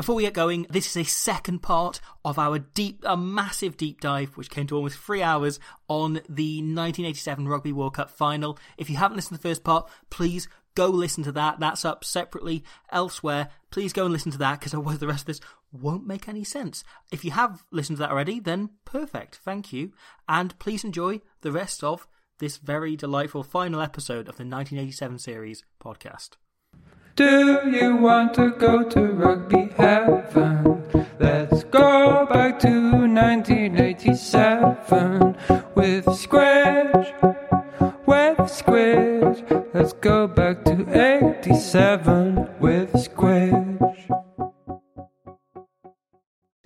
Before we get going, this is a second part of our deep, a massive deep dive, which came to almost three hours on the 1987 Rugby World Cup final. If you haven't listened to the first part, please go listen to that. That's up separately elsewhere. Please go and listen to that because otherwise the rest of this won't make any sense. If you have listened to that already, then perfect. Thank you. And please enjoy the rest of this very delightful final episode of the 1987 series podcast. Do you want to go to rugby heaven? Let's go back to 1987 with Squidge, with Squidge. Let's go back to 87 with Squidge.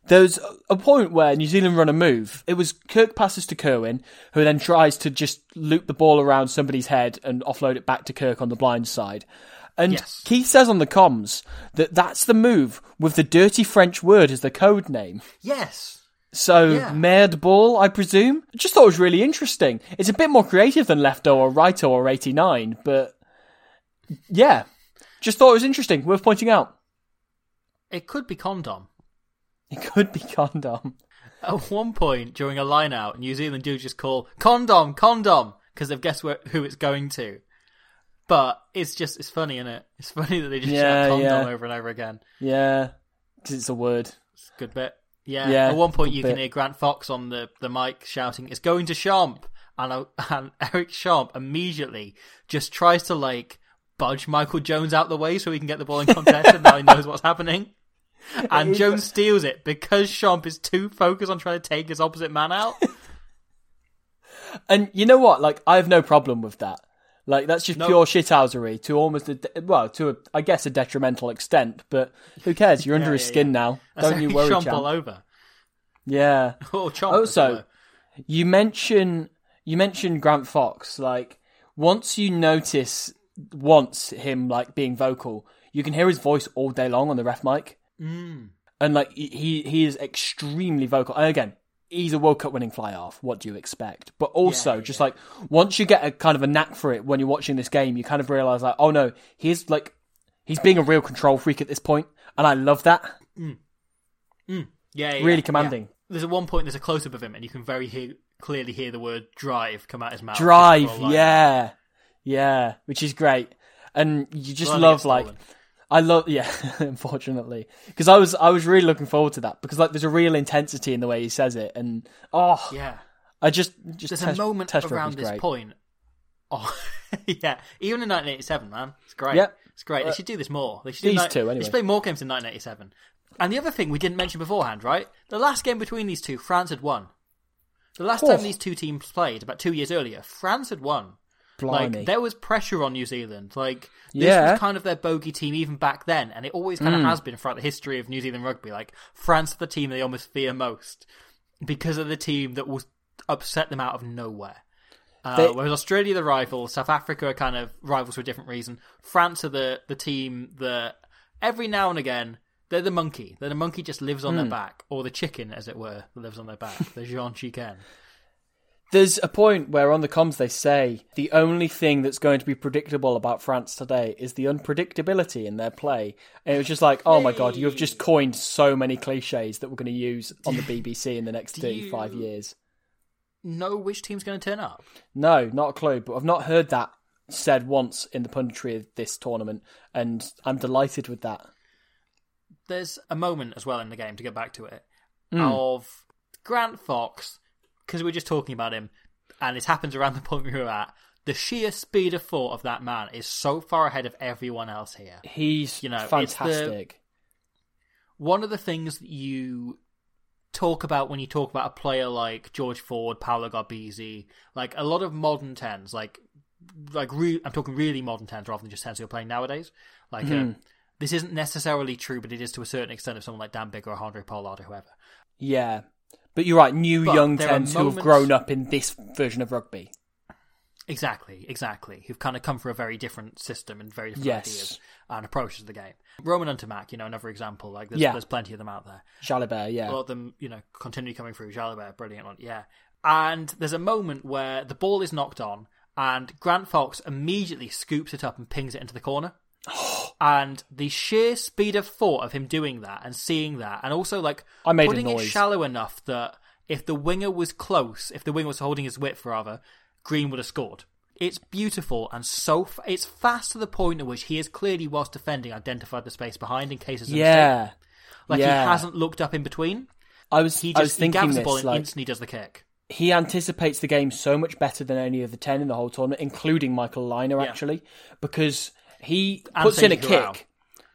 There's a point where New Zealand run a move. It was Kirk passes to Kirwan, who then tries to just loop the ball around somebody's head and offload it back to Kirk on the blind side. And Yes. Keith says on the comms that that's the move with the dirty French word as the code name. Yes. So, Yeah. ball, I presume? I just thought it was really interesting. It's a bit more creative than lefto or righto or 89, but yeah. Just thought it was interesting, worth pointing out. It could be condom. It could be condom. At one point during a line out, New Zealand do just call condom, condom, because they've guessed where, who it's going to. But it's just, it's funny, is it? It's funny that they just Yeah, shout condom yeah. over and over again. Yeah, because it's a word. It's a good bit. Yeah. Yeah, At one point, you can hear Grant Fox on the, the mic shouting, "It's going to Champ," and uh, and Eric Champ immediately just tries to like budge Michael Jones out the way so he can get the ball in contest, and now he knows what's happening. And Jones steals it because Champ is too focused on trying to take his opposite man out. And you know what? Like, I have no problem with that. Like, that's just No. pure shithousery to almost, a, de- well, to a, I guess a detrimental extent. But who cares? You're under Yeah, his yeah, skin yeah. now. That's Don't you worry, Champ champ. all over. Yeah. As it Also, you mention you mentioned Grant Fox. Like, once you notice once him like being vocal, you can hear his voice all day long on the ref mic. Mm. and like he he is extremely vocal. And again, he's a World Cup winning fly half. What do you expect? But also, Yeah, just yeah. like once you get a kind of a knack for it when you're watching this game, you kind of realize like, oh no, he's like he's being a real control freak at this point, and I love that. Mm. Mm. Yeah, yeah, Really commanding. There's at one point there's a close up of him, and you can very hear, clearly hear the word "drive" come out his mouth. Drive, before a line. yeah, yeah, which is great, and you just Well, love like. stolen. I love, yeah, unfortunately, because I was I was really looking forward to that because like there's a real intensity in the way he says it, and oh, Yeah, I just just there's test, a moment around this point. Oh, yeah, even in 1987, man, it's great. Yep. It's great. They should do this more. They should do these ni- two, They anyway. should play more games in 1987. And the other thing we didn't mention beforehand, right? The last game between these two, France had won. The last Oh. time these two teams played, about two years earlier, France had won. Blimey. Like there was pressure on New Zealand. Like this Yeah. was kind of their bogey team even back then, and it always kind of has been throughout the history of New Zealand rugby. Like France are the team they almost fear most because of the team that will upset them out of nowhere. Uh, They- whereas Australia, the rival, South Africa are kind of rivals for a different reason. France are the the team that every now and again they're the monkey. They're the monkey just lives on their back, or the chicken, as it were, that lives on their back. The Jean Chicken. There's a point where on the comms they say the only thing that's going to be predictable about France today is the unpredictability in their play. And it was just like, oh my god, you have just coined so many cliches that we're going to use on the BBC in the next 35 years. Know which team's going to turn up? No, not a clue, but I've not heard that said once in the punditry of this tournament, and I'm delighted with that. there's a moment as well in the game to get back to it Hmm. of Grant Fox because we're just talking about him, and it happens around the point we were at. The sheer speed of thought of that man is so far ahead of everyone else here. He's You know, it's the- fantastic. One of the things that you talk about when you talk about a player like George Ford, Paolo Garbisi, like a lot of modern tens, like like re- I'm talking really modern tens rather than just tens who are playing nowadays. Like Hmm. uh, this isn't necessarily true, but it is to a certain extent of someone like Dan Biggar or Handré Pollard or whoever. Yeah. But you're right, new But young tens who have grown up in this version of rugby. Exactly, exactly. Who've kind of come from a very different system and very different Yes. ideas and approaches to the game. Romain Ntamack, you know, another example. Like there's, Yeah. there's plenty of them out there. Jalibert, yeah. A lot of them, you know, continually coming through. Jalibert, brilliant one, yeah. And there's a moment where the ball is knocked on, and Grant Fox immediately scoops it up and pings it into the corner. And the sheer speed of thought of him doing that and seeing that, and also like I made putting it shallow enough that if the winger was close, if the winger was holding his width rather, Green would have scored. It's beautiful and so f- it's fast to the point at which he has clearly, whilst defending, identified the space behind in case there's a mistake. yeah. Like yeah. he hasn't looked up in between. I was, He I was just he thinking gathers this, the ball and like, instantly does the kick. he anticipates the game so much better than any of the 10 in the whole tournament, including Michael Lynagh, Yeah. actually, because he puts in a Corral. kick.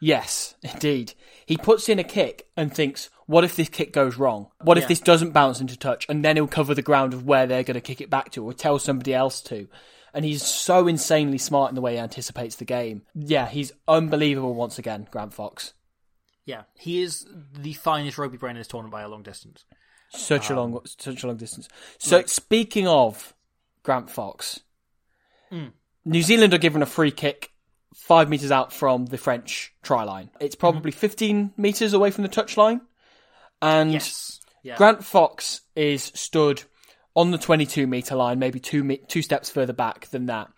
Yes, indeed. He puts in a kick and thinks, what if this kick goes wrong? What if Yeah. this doesn't bounce into touch? And then he'll cover the ground of where they're going to kick it back to or tell somebody else to. And he's so insanely smart in the way he anticipates the game. Yeah, he's unbelievable once again, Grant Fox. Yeah, he is the finest rugby brain in this tournament by a long distance. Such a Um, long, such a long distance. So speaking of Grant Fox, Hmm. New Zealand are given a free kick five meters out from the French try line. It's Mm-hmm. probably fifteen meters away from the touch line, and Yes. Yeah. Grant Fox is stood on the twenty-two meter line, maybe two me- two steps further back than that,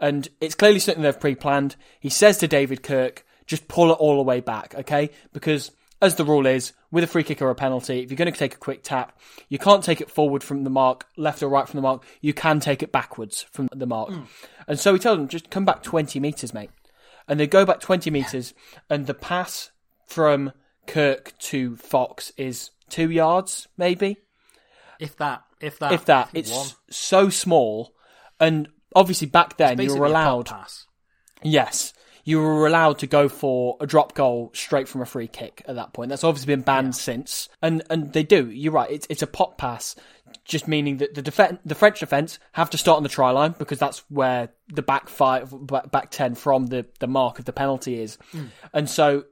and it's clearly something they've pre-planned. He says to David Kirk, "Just pull it all the way back, okay?" Because as the rule is, with a free kick or a penalty, if you're going to take a quick tap, you can't take it forward from the mark, left or right from the mark. You can take it backwards from the mark. And so he tells him, just come back 20 metres, mate. And they go back 20 metres, and the pass from Kirk to Fox is two yards, maybe? if that, if that, if that. It's one. so small. And obviously back then, you were a allowed. pass. Yes. You were allowed to go for a drop goal straight from a free kick at that point. That's obviously been banned since. And and they do. You're right. It's it's a pop pass, just meaning that the defen the French defence have to start on the try line because that's where the back five back, ten from the, the mark of the penalty is. Hmm. And so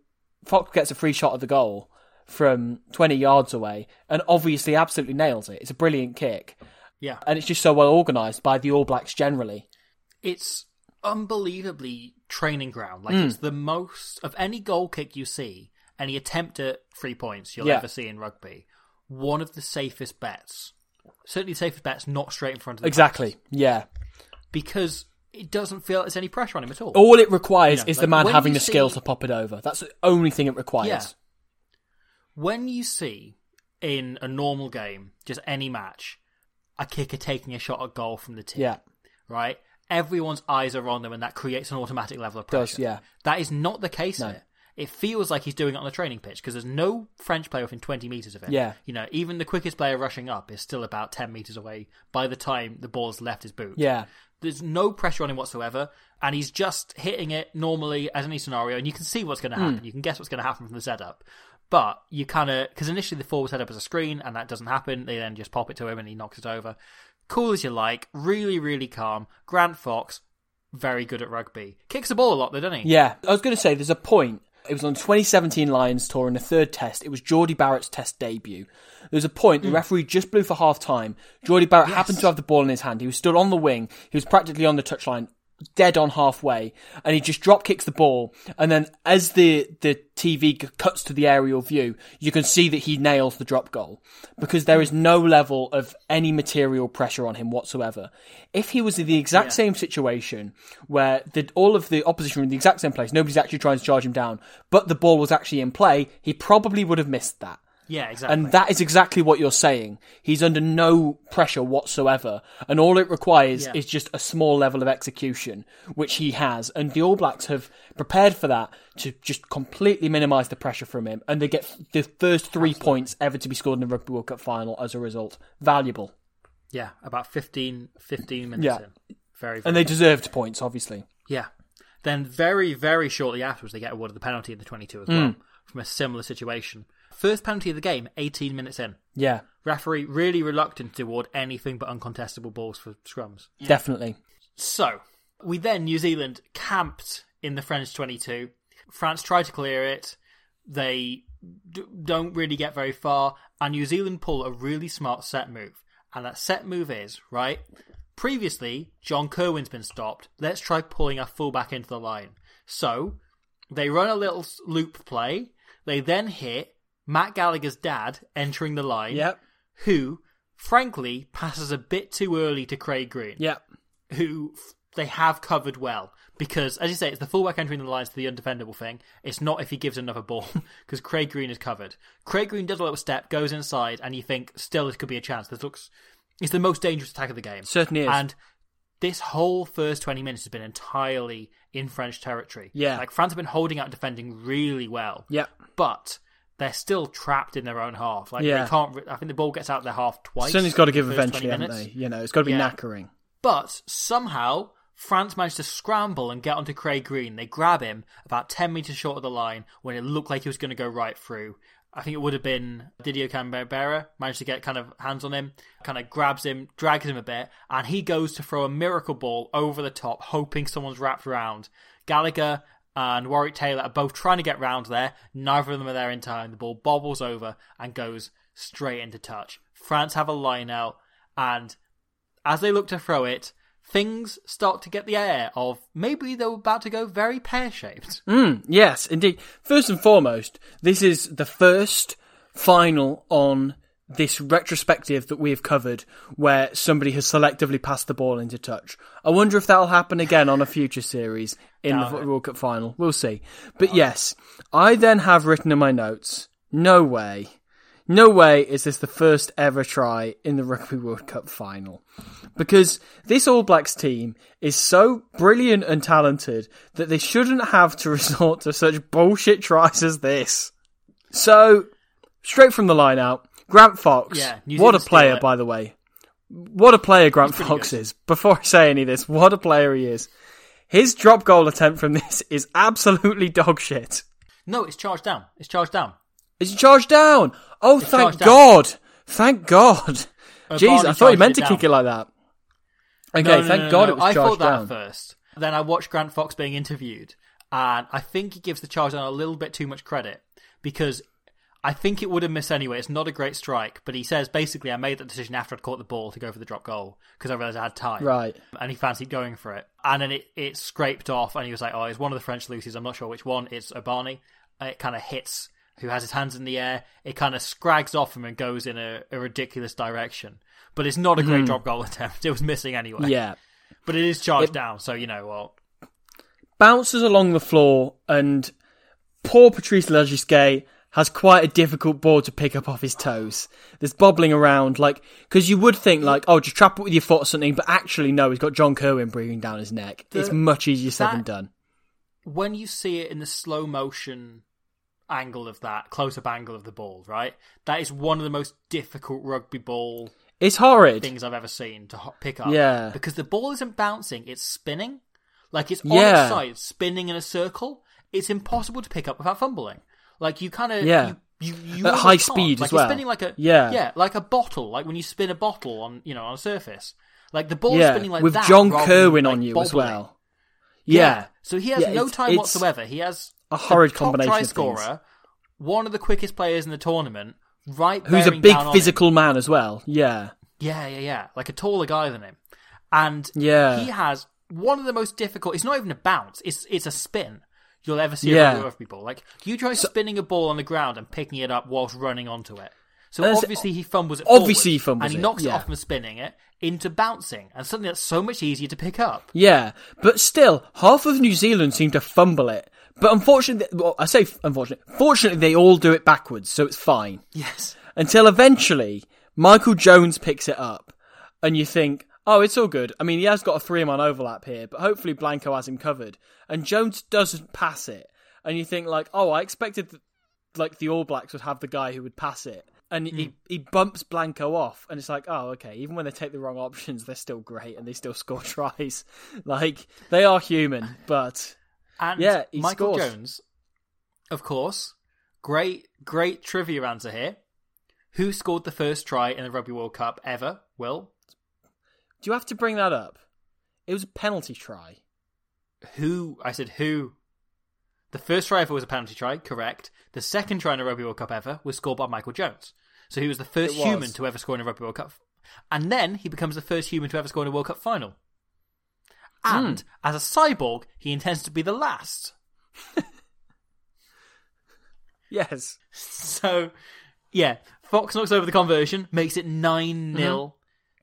Fox gets a free shot at the goal from 20 yards away and obviously absolutely nails it. It's a brilliant kick. Yeah, And it's just so well organised by the All Blacks generally. it's unbelievably training ground. Like hmm. it's the most of any goal kick you see, any attempt at three points you'll Yeah. ever see in rugby. One of the safest bets. Certainly, the safest bets not straight in front of the Exactly. Yeah. because it doesn't feel there's any pressure on him at all. All it requires You know, is the man having the skill to pop it over. That's the only thing it requires. Yeah. when you see in a normal game, just any match, a kicker taking a shot at goal from the tip, Yeah. right? Everyone's eyes are on them, and that creates an automatic level of pressure. Does, yeah. That is not the case No. here. It feels like he's doing it on a training pitch because there's no French player within 20 metres of him. Yeah. You know, even the quickest player rushing up is still about 10 metres away by the time the ball's left his boot. Yeah. There's no pressure on him whatsoever, and he's just hitting it normally as any scenario, and you can see what's going to Hmm. happen. You can guess what's going to happen from the setup. But you kind of, because initially the forward setup as a screen, and that doesn't happen. They then just pop it to him, and he knocks it over. Cool as you like, really, really calm. Grant Fox, very good at rugby. Kicks the ball a lot, though, doesn't he? Yeah. I was going to say, there's a point. It was on 2017 Lions tour in the third test. It was Jordie Barrett's test debut. There was a point, the mm. referee just blew for half time. Jordie Barrett happened to have the ball in his hand. He was stood on the wing. He was practically on the touchline, dead on halfway. And he just drop kicks the ball. And then as the, the TV cuts to the aerial view, you can see that he nails the drop goal. Because there is no level of any material pressure on him whatsoever. If he was in the exact Yeah. same situation where the, all of the opposition were in the exact same place, nobody's actually trying to charge him down, but the ball was actually in play, he probably would have missed that. Yeah, exactly. And that is exactly what you're saying. He's under no pressure whatsoever. And all it requires Yeah. is just a small level of execution, which he has. And the All Blacks have prepared for that to just completely minimise the pressure from him. And they get the first three points ever to be scored in the Rugby World Cup final as a result. Valuable. yeah, about 15, 15 minutes Yeah. in. Very, very And they deserved points, obviously. Yeah. Then very, very shortly afterwards, they get awarded the penalty in the 22 as well hmm. from a similar situation. First penalty of the game, 18 minutes in. Yeah, Referee really reluctant to award anything but uncontestable balls for scrums. definitely. So, We then, New Zealand, camped in the French 22. France tried to clear it. They d- don't really get very far. And New Zealand pull a really smart set move. And that set move is, right? Previously, John Kirwan's been stopped. Let's try pulling our fullback into the line. So, they run a little loop play. They then hit Matt Gallagher's dad entering the line, Yep. who, frankly, passes a bit too early to Craig Green Yep. who f- they have covered well because, as you say, it's the fullback entering the lines to the undefendable thing. It's not if he gives another ball because Craig Green is covered. Craig Green does a little step, goes inside, and you think still this could be a chance. This looks it's the most dangerous attack of the game. Certainly is. And this whole first twenty minutes has been entirely in French territory. Yeah. like France have been holding out, and defending really well. Yep. but. They're still trapped in their own half. Like Yeah. they can't. I think the ball gets out of their half twice. Something's got to give the first 20 eventually, haven't they? You know, it's got to be Yeah. knackering. But somehow France managed to scramble and get onto Craig Green. They grab him about 10 metres short of the line when it looked like he was going to go right through. I think it would have been Didier Cambera managed to get kind of hands on him, kind of grabs him, drags him a bit, and he goes to throw a miracle ball over the top, hoping someone's wrapped around. Gallagher and Warwick Taylor are both trying to get round there. Neither of them are there in time. The ball bobbles over and goes straight into touch. France have a line out, and as they look to throw it, things start to get the air of maybe they were about to go very pear shaped. Mm, yes, indeed. First and foremost, this is the first final on this retrospective that we have covered where somebody has selectively passed the ball into touch. I wonder if that'll happen again on a future series in Doubt the. World Cup final. We'll see. But yes, I then have written in my notes, no way. No way is this the first ever try in the Rugby World Cup final. Because this All Blacks team is so brilliant and talented that they shouldn't have to resort to such bullshit tries as this. So, straight from the line out, Grant Fox. Yeah, what a player, by the way. What a player Grant Fox good. is. Before I say any of this, what a player he is. His drop goal attempt from this is absolutely dog shit. No, it's charged down. It's charged down. It's charged down? Oh, It's thank down. God. Thank God. Jeez, I thought he meant to kick it like that. Okay, No, no, thank no, God it was I charged thought that down. at first. Then I watched Grant Fox being interviewed, and I think he gives the charge down a little bit too much credit because I think it would have missed anyway. It's not a great strike, but he says basically I made that decision after I'd caught the ball to go for the drop goal because I realised I had time. Right. And he fancied going for it. And then it, it scraped off, and he was like, oh, it's one of the French Lucy's. I'm not sure which one. It's Erbani. It kind of hits who has his hands in the air. It kind of scrags off him and goes in a, a ridiculous direction. But it's not a great hmm. drop goal attempt. It was missing anyway. Yeah. But it is charged It- down, so you know, well, Bounces along the floor, and poor Patrice Lagisquet has quite a difficult ball to pick up off his toes. There's bobbling around, like, because you would think, like, oh, just trap it with your foot or something, but actually, no, he's got John Kirwan breathing down his neck. The- it's much easier said than done. when you see it in the slow motion angle of that, close up angle of the ball, right? That is one of the most difficult rugby ball It's horrid. things I've ever seen to ho- pick up. Yeah. Because the ball isn't bouncing, it's spinning. Like it's on Yeah. its side, spinning in a circle. It's impossible to pick up without fumbling. Like you kind of Yeah. You, you, you At high can't. speed like as well. spinning like a Yeah. yeah, like a bottle. Like when you spin a bottle on you know on a surface. Like the ball yeah, spinning like with that. John Kirwan than, on like, you as well. Yeah. Yeah. So he has Yeah, no time whatsoever. He has a horrid combination try of scorer, one of the quickest players in the tournament, right? Who's a big physical man as well. Yeah. Yeah, yeah, yeah. Like a taller guy than him. And Yeah. he has one of the most difficult. It's not even a bounce. It's it's a spin. You'll ever see Yeah. a rugby people. Like you try spinning a ball on the ground and picking it up whilst running onto it. So obviously he fumbles it. obviously he fumbles and he it, knocks it yeah. off from spinning it into bouncing, and something that's so much easier to pick up. Yeah, but still, half of New Zealand seem to fumble it. But unfortunately, well, I say unfortunately, fortunately they all do it backwards, so it's fine. Yes. Until eventually, Michael Jones picks it up, and you think, oh, it's all good. I mean, he has got a three-man overlap here, but hopefully Blanco has him covered. And Jones doesn't pass it, and you think like, oh, I expected that, like the All Blacks would have the guy who would pass it. And he, hmm. he bumps Blanco off, and it's like, oh, okay. Even when they take the wrong options, they're still great, and they still score tries. Like they are human, but And Yeah, Michael scores. Jones, of course, great, great trivia answer here. Who scored the first try in the Rugby World Cup ever? Will? Do you have to bring that up? It was a penalty try. who I said who. The first try ever was a penalty try, correct. The second try in a Rugby World Cup ever was scored by Michael Jones. So he was the first was. human to ever score in a Rugby World Cup. And then he becomes the first human to ever score in a World Cup final. And as a cyborg, he intends to be the last. Yes. So, yeah, Fox knocks over the conversion, makes it 9 0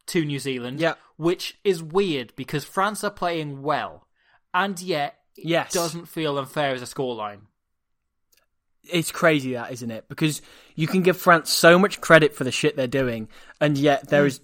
to New Zealand. Mm-hmm. Yeah. Which is weird because France are playing well, and yet it Yes. doesn't feel unfair as a scoreline. It's crazy that, isn't it? Because you can give France so much credit for the shit they're doing, and yet there mm. is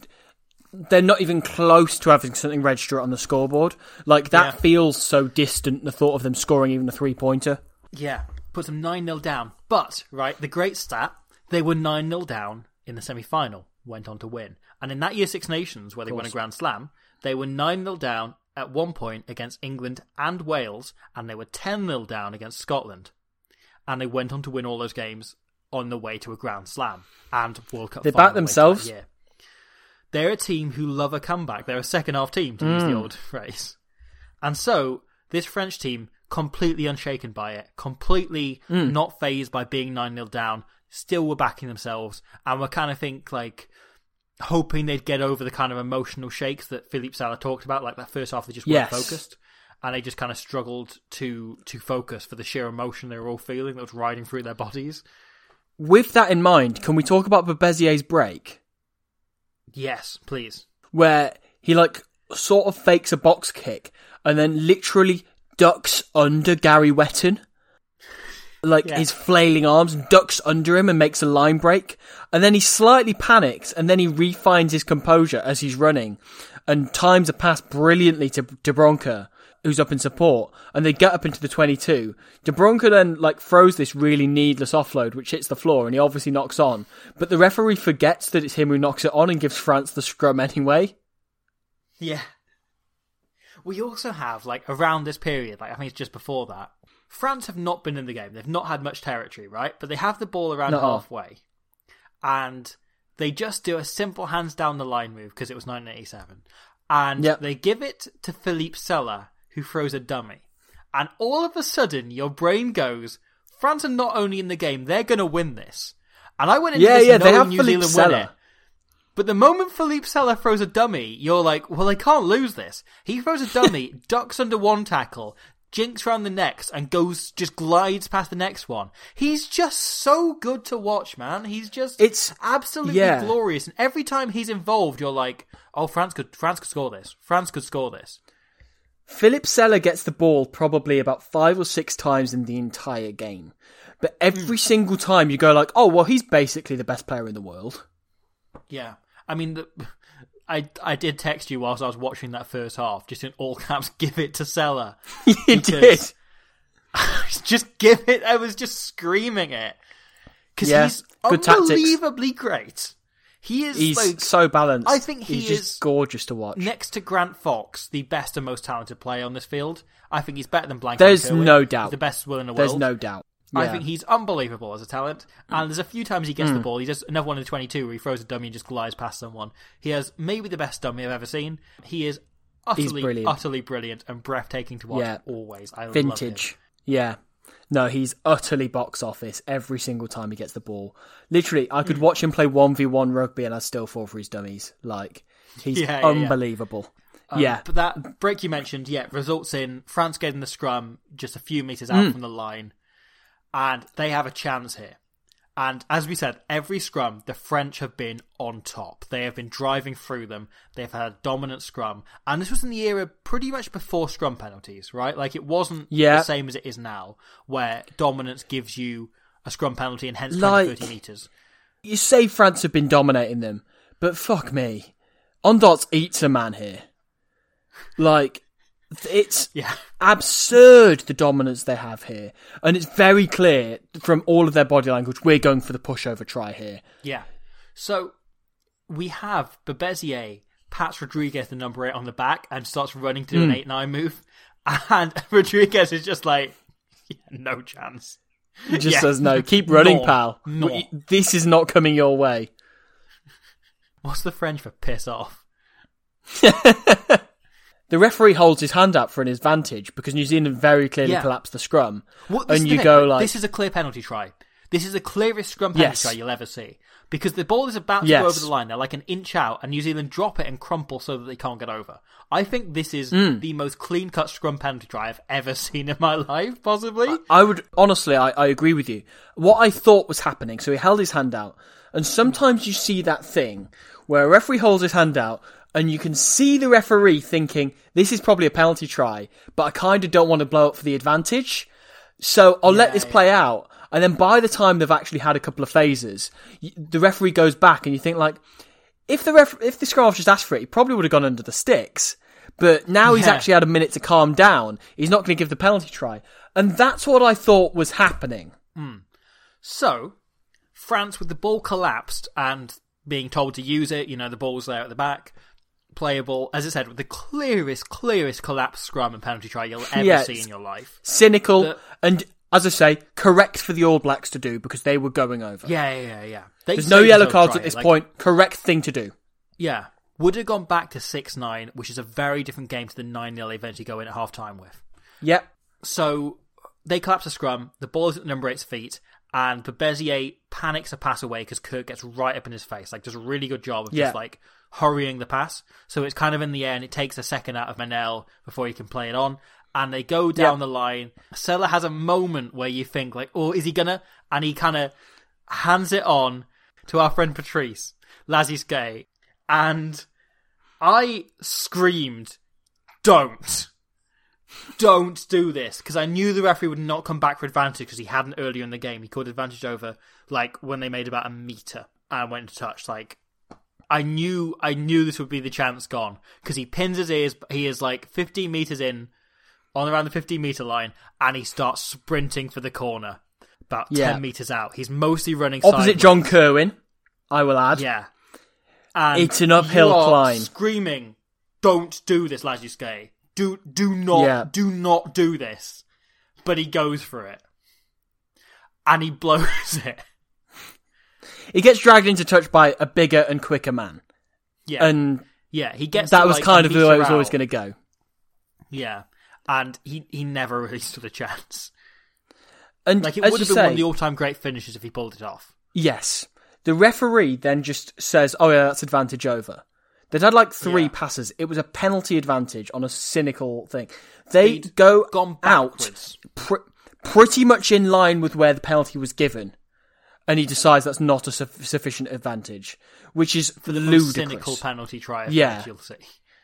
they're not even close to having something register on the scoreboard. Like that Yeah. feels so distant. The thought of them scoring even a three pointer. Yeah, puts them 9 0 down. But, right, the great stat they were 9 0 down in the semi final, went on to win. And in that year Six Nations, where they won a Grand Slam, they were 9 0 down at one point against England and Wales, and they were 10 0 down against Scotland. And they went on to win all those games on the way to a Grand Slam and World Cup They final back later that themselves. year. They're a team who love a comeback. They're a second half team, to Hmm. use the old phrase. And so, this French team, completely unshaken by it, completely Hmm. not phased by being 9 0 down, still were backing themselves, and were kind of think like hoping they'd get over the kind of emotional shakes that Philippe Sella talked about. Like that first half, they just weren't Yes. focused. And they just kind of struggled to to focus for the sheer emotion they were all feeling that was riding through their bodies. With that in mind, can we talk about Berbizier's break? Yes, please. where he like sort of fakes a box kick and then literally ducks under Gary Whetton. Like Yeah. his flailing arms ducks under him and makes a line break. And then he slightly panics and then he refines his composure as he's running and times a pass brilliantly to Dubroca, who's up in support, and they get up into the 22. Dubroca then like throws this really needless offload which hits the floor and he obviously knocks on. But the referee forgets that it's him who knocks it on and gives France the scrum anyway. Yeah. We also have, like, around this period, like, I think it's just before that, France have not been in the game. They've not had much territory, right? But they have the ball around Nuh-uh. halfway. And they just do a simple hands down the line move because it was 1987. And Yep. they give it to Philippe Sella, who throws a dummy. And all of a sudden, your brain goes, France are not only in the game, they're going to win this. And I went into Yeah, this yeah, they knowing have New Philippe Zealand win it. But the moment Philippe Sella throws a dummy, you're like, well, they can't lose this. He throws a dummy, ducks under one tackle, jinks around the next, and goes, just glides past the next one. He's just so good to watch, man. He's just, It's- absolutely yeah. glorious. And every time he's involved, you're like, oh, France could, France could score this. France could score this. Philip Sella gets the ball probably about five or six times in the entire game. But every hmm. single time you go like, oh, well, he's basically the best player in the world. Yeah. I mean, the, I, I did text you whilst I was watching that first half, just in all caps, give it to Sella. you did. just give it. I was just screaming it because Yeah, he's good tactics. unbelievably great. He is He's like so balanced. I think he he's is- just gorgeous to watch. next to Grant Fox, the best and most talented player on this field. I think he's better than Blank. There's no He's doubt. the best will in the There's world. There's no doubt. I Yeah. Mm. think he's unbelievable as a talent. And there's a few times he gets the ball. He does another one in the 22 where he throws a dummy and just glides past someone. He has maybe the best dummy I've ever seen. He is utterly, brilliant. utterly brilliant and breathtaking to watch. Yeah. Always, I vintage. Yeah. No, he's utterly box office every single time he gets the ball. Literally, I could watch him play 1v1 rugby and I'd still fall for his dummies. Like, he's Yeah, yeah, yeah. unbelievable. yeah. But that break you mentioned, yeah, results in France getting the scrum just a few meters out Mm. from the line, and they have a chance here. And as we said, every scrum, the French have been on top. They have been driving through them. They've had a dominant scrum. And this was in the era pretty much before scrum penalties, right? Like it wasn't Yeah. the same as it is now, where dominance gives you a scrum penalty and hence 20, 30 meters. You say France have been dominating them, but fuck me. Ondarts eats a man here. Like, it's Yeah. absurd the dominance they have here. And it's very clear from all of their body language, we're going for the pushover try here. Yeah. So we have Berbizier pats Rodriguez the number eight on the back and starts running to do Hmm. an eight nine move, and Rodriguez is just like, yeah, no chance. He just Yeah. says, no, keep running, No. pal. No. This is not coming your way. What's the French for piss off? the referee holds his hand up for an advantage because New Zealand very clearly Yeah. collapsed the scrum, is and you go like, this is a clear penalty try. This is the clearest scrum penalty Yes. try you'll ever see because the ball is about to Yes. go over the line. They're like an inch out, and New Zealand drop it and crumple so that they can't get over. I think this is Hmm. the most clean cut scrum penalty try I've ever seen in my life, possibly. I would honestly, I, I agree with you. What I thought was happening, so he held his hand out, and sometimes you see that thing where a referee holds his hand out, and you can see the referee thinking, "This is probably a penalty try, but I kind of don't want to blow up for the advantage, so I'll let this yeah. play out." And then by the time they've actually had a couple of phases, the referee goes back, and you think like, if the ref, if the scrum just asked for it, he probably would have gone under the sticks. But now he's actually had a minute to calm down. He's not going to give the penalty try, and that's what I thought was happening. Hmm. So, France with the ball collapsed and being told to use it, you know, the ball's there at the back, playable, as I said, with the clearest, clearest collapse scrum and penalty try you'll ever Yes. see in your life. Cynical, The- and as I say, correct for the All Blacks to do because they were going over. Yeah, yeah, yeah, yeah. They There's no yellow cards at this like- point. Correct thing to do. Yeah. Would have gone back to 6 9, which is a very different game to the 9 0 they eventually go in at half time with. Yep. So they collapse a scrum, the ball is at number eight's feet, and Bezier panics a pass away because Kirk gets right up in his face. Like, does a really good job of Yeah. just like hurrying the pass. So it's kind of in the air and it takes a second out of Manel before he can play it on. And they go down the line. Sella has a moment where you think, like, oh, is he gonna? And he kind of hands it on to our friend Patrice, Lagisquet. And I screamed, don't. Don't do this because I knew the referee would not come back for advantage because he hadn't earlier in the game. He called advantage over like when they made about a meter and went to touch. Like I knew, I knew this would be the chance gone because he pins his ears. He is like 15 meters in, on around the 15 meter line, and he starts sprinting for the corner about Yeah. 10 meters out. He's mostly running Opposite sideways. John Kirwan, I will add. Yeah. And It's an uphill climb. Screaming, "Don't do this, Lagisquet! Do do not Yeah. do not do this!" But he goes for it, and he blows it. He gets dragged into touch by a bigger and quicker man, Yeah, and yeah. He gets that to, was like, kind of the way it was always going to go. Yeah, and he he never really stood a chance. And Like it would have been say, one of the all-time great finishes if he pulled it off. Yes. The referee then just says, oh, yeah, that's advantage over. They'd had like three Yeah. passes. It was a penalty advantage on a cynical thing. They They'd go gone out pr- pretty much in line with where the penalty was given. And he decides that's not a suf- sufficient advantage, which is For the ludicrous. cynical penalty try, Yeah. you'll see.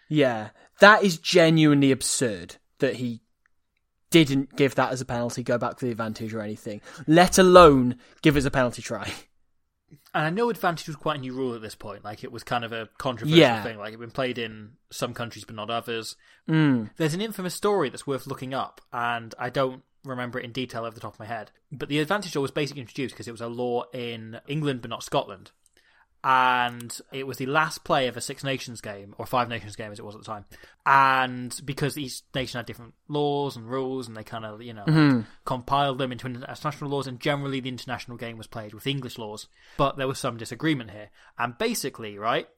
Yeah, that is genuinely absurd that he didn't give that as a penalty, go back for the advantage or anything, let alone give us a penalty try. And I know advantage was quite a new rule at this point. Like it was kind of a controversial Yeah. thing. Like it had been played in some countries but not others. Mm. There's an infamous story that's worth looking up, and I don't remember it in detail off the top of my head. But the advantage law was basically introduced because it was a law in England but not Scotland. And it was the last play of a Six Nations game, or Five Nations game as it was at the time. And because each nation had different laws and rules, and they kind of, you know, like, mm-hmm. compiled them into international laws, and generally the international game was played with English laws. But there was some disagreement here. And basically, right,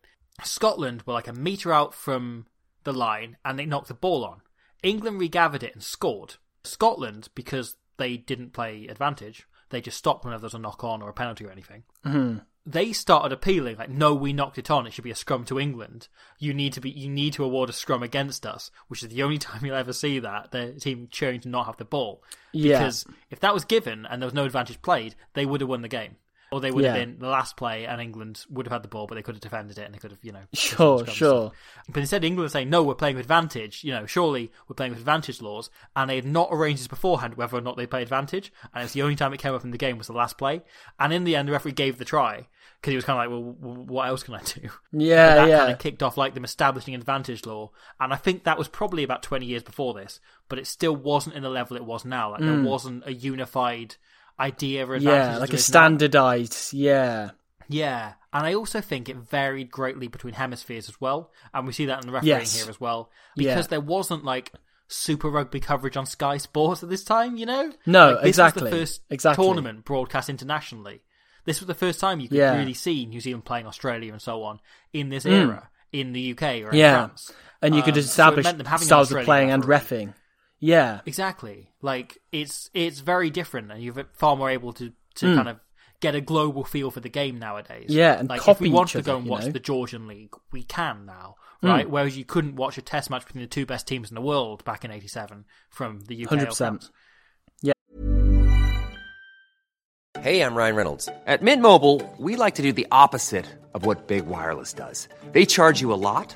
Scotland were like a metre out from the line and they knocked the ball on. England regathered it and scored. Scotland, because they didn't play advantage, they just stopped whenever there was a knock on or a penalty or anything. Mm-hmm. They started appealing like, no, we knocked it on. It should be a scrum to England. You need to be, you need to award a scrum against us, which is the only time you'll ever see that the team cheering to not have the ball. Yeah. Because if that was given and there was no advantage played, they would have won the game. Or they would have been the last play and England would have had the ball, but they could have defended it and they could have, you know. Sure, sure. But instead, England saying, no, we're playing with advantage. You know, surely we're playing with advantage laws. And they had not arranged this beforehand whether or not they played advantage. And it's the only time it came up in the game was the last play. And in the end, the referee gave the try because he was kind of like, well, w- what else can I do? Yeah, that yeah. kind of kicked off like them establishing advantage law. And I think that was probably about 20 years before this, but it still wasn't in the level it was now. Like there mm. wasn't a unified idea of. Mm. Yeah, like a now. standardized. Yeah. Yeah, and I also think it varied greatly between hemispheres as well, and we see that in the refereeing Yes. here as well, Yeah. because there wasn't like Super Rugby coverage on Sky Sports at this time. You know, No, Like, this exactly. Was the first Exactly. tournament broadcast internationally. This was the first time you could Yeah. really see New Zealand playing Australia and so on in this era in the UK or in Mm. Yeah. France. and you could Um, so establish meant them having an styles of playing and referee. refing. Yeah, Exactly. Like it's it's very different, and you're far more able to to Hmm. kind of get a global feel for the game nowadays. Yeah, and like if we want to go other, and watch know? Hmm. the Georgian League, we can now, right? Whereas you couldn't watch a Test match between the two best teams in the world back in '87 from the UK. or 100%. France. Hey, I'm Ryan Reynolds. At Mint Mobile, we like to do the opposite of what Big Wireless does. They charge you a lot,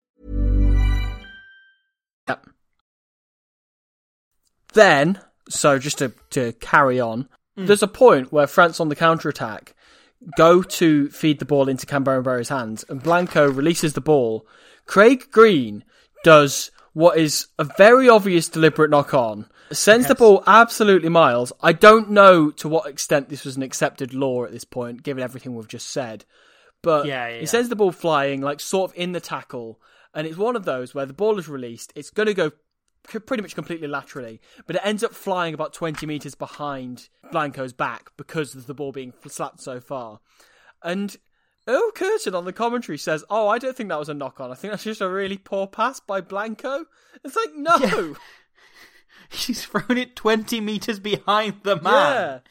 Yep. Then, so just to, to carry on, hmm. there's a point where France on the counter attack go to feed the ball into Camberabero's hands, and Blanco releases the ball. Craig Green does what is a very obvious deliberate knock on, sends the ball absolutely miles. I don't know to what extent this was an accepted law at this point, given everything we've just said. But Yeah, yeah, he sends the ball flying, like sort of in the tackle, and it's one of those where the ball is released. It's going to go pretty much completely laterally, but it ends up flying about 20 metres behind Blanco's back because of the ball being slapped so far. And Earle Kirton on the commentary says, Oh, I don't think that was a knock on. I think that's just a really poor pass by Blanco. It's like, no. she's thrown it 20 meters behind the Yeah. man.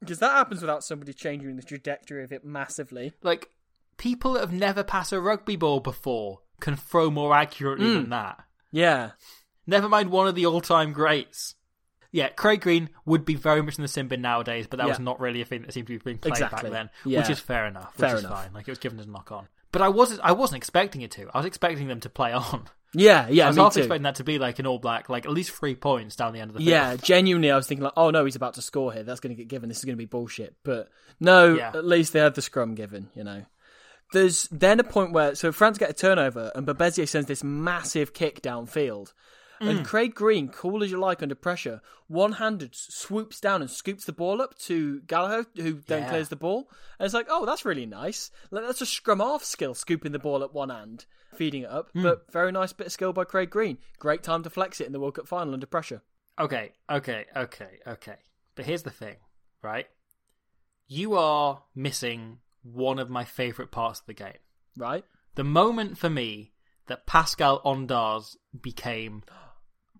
Because that happens without somebody changing the trajectory of it massively. Like people have never passed a rugby ball before can throw more accurately Mm. than that. Yeah. Never mind one of the all-time greats. Yeah, Craig Green would be very much in the sin bin nowadays, but that was not really a thing that seemed to be being played Exactly. back then, Yeah. which is fair enough. Which Fair is enough. fine. Like it was given as a knock on. But I wasn't. I wasn't expecting it to. I was expecting them to play on. Yeah, yeah, I was me half too. expecting that to be like an all black, like at least three points down the end of the Yeah, genuinely, I was thinking like, oh no, he's about to score here. That's going to get given. This is going to be bullshit. But no, Yeah. at least they had the scrum given. You know, there's then a point where so France get a turnover and Berbizier sends this massive kick downfield, Mm. and Craig Green, cool as you like under pressure, one-handed swoops down and scoops the ball up to Gallagher, who then Yeah. clears the ball. And it's like, oh, that's really nice. Like, That's a scrum half skill, scooping the ball at one hand, feeding it up. Mm. But very nice bit of skill by Craig Green. Great time to flex it in the World Cup final under pressure. Okay, okay, okay, okay. But here's the thing, right? You are missing one of my favorite parts of the game. Right? The moment for me that Pascal Ondarts became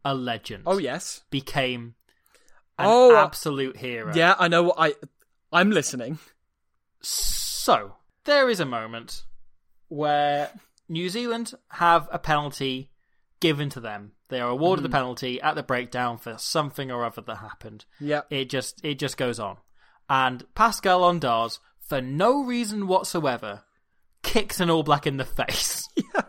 a legend. Oh yes. Became an Oh, uh, absolute hero. Yeah, I know what I I'm listening. So, there is a moment where New Zealand have a penalty given to them. They are awarded the mm-hmm. penalty at the breakdown for something or other that happened. Yeah. It just it just goes on. And Pascal Ondarts, for no reason whatsoever, kicks an all black in the face. yeah.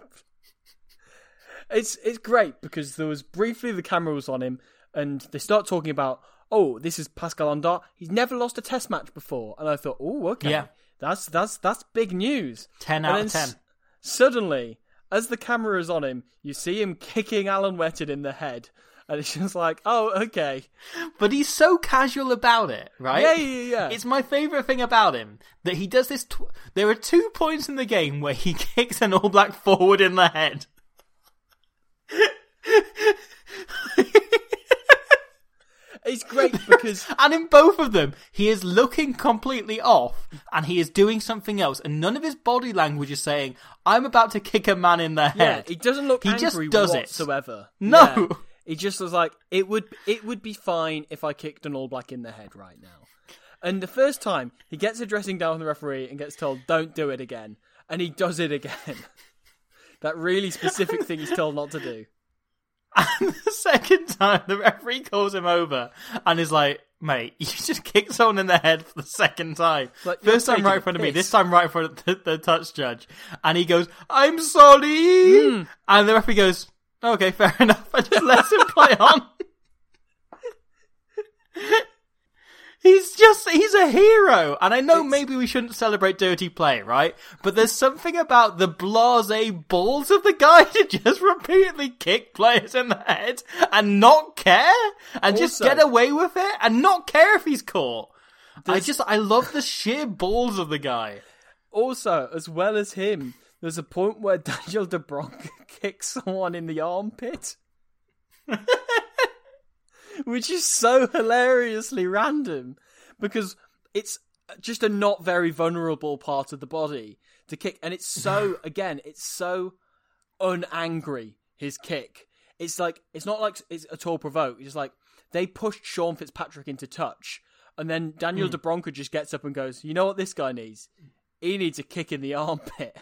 It's it's great because there was briefly the camera was on him and they start talking about oh this is Pascal Ondarts he's never lost a test match before and I thought oh okay Yeah. that's that's that's big news 10 out of 10. s- suddenly as the camera is on him you see him kicking Alan Whetton in the head and it's just like oh okay But he's so casual about it, right? Yeah, yeah, yeah. It's my favourite thing about him that he does this. Tw- there are two points in the game where he kicks an all black forward in the head. it's great because And in both of them, he is looking completely off and he is doing something else. And none of his body language is saying, I'm about to kick a man in the yeah head. he doesn't look He angry just does it. whatsoever No. Yeah. He just was like, it would it would be fine if I kicked an All Black in the head right now. And the first time he gets a dressing down from the referee and gets told, "Don't do it again," and he does it again. that really specific thing he's told not to do. And the second time, the referee calls him over and is like, mate, you just kicked someone in the head for the second time. Like, First time right in front of me, this time right in front of the, the touch judge. And he goes, I'm sorry! Hmm. And the referee goes, okay, fair enough. I just let him play on. He's just, he's a hero. And I know maybe we shouldn't celebrate dirty play, right? But there's something about the blase balls of the guy to just repeatedly kick players in the head and not care and just get away with it and not care if he's caught. I just, I love the sheer balls of the guy. Also, as well as him, there's a point where Daniel Dubroca kicks someone in the armpit. Which is so hilariously random because it's just a not very vulnerable part of the body to kick. And it's so, again, it's so unangry, his kick. It's like, it's not like it's at all provoked. It's just like they pushed Sean Fitzpatrick into touch. And then Daniel Hmm. Dubroca just gets up and goes, You know what this guy needs? He needs a kick in the armpit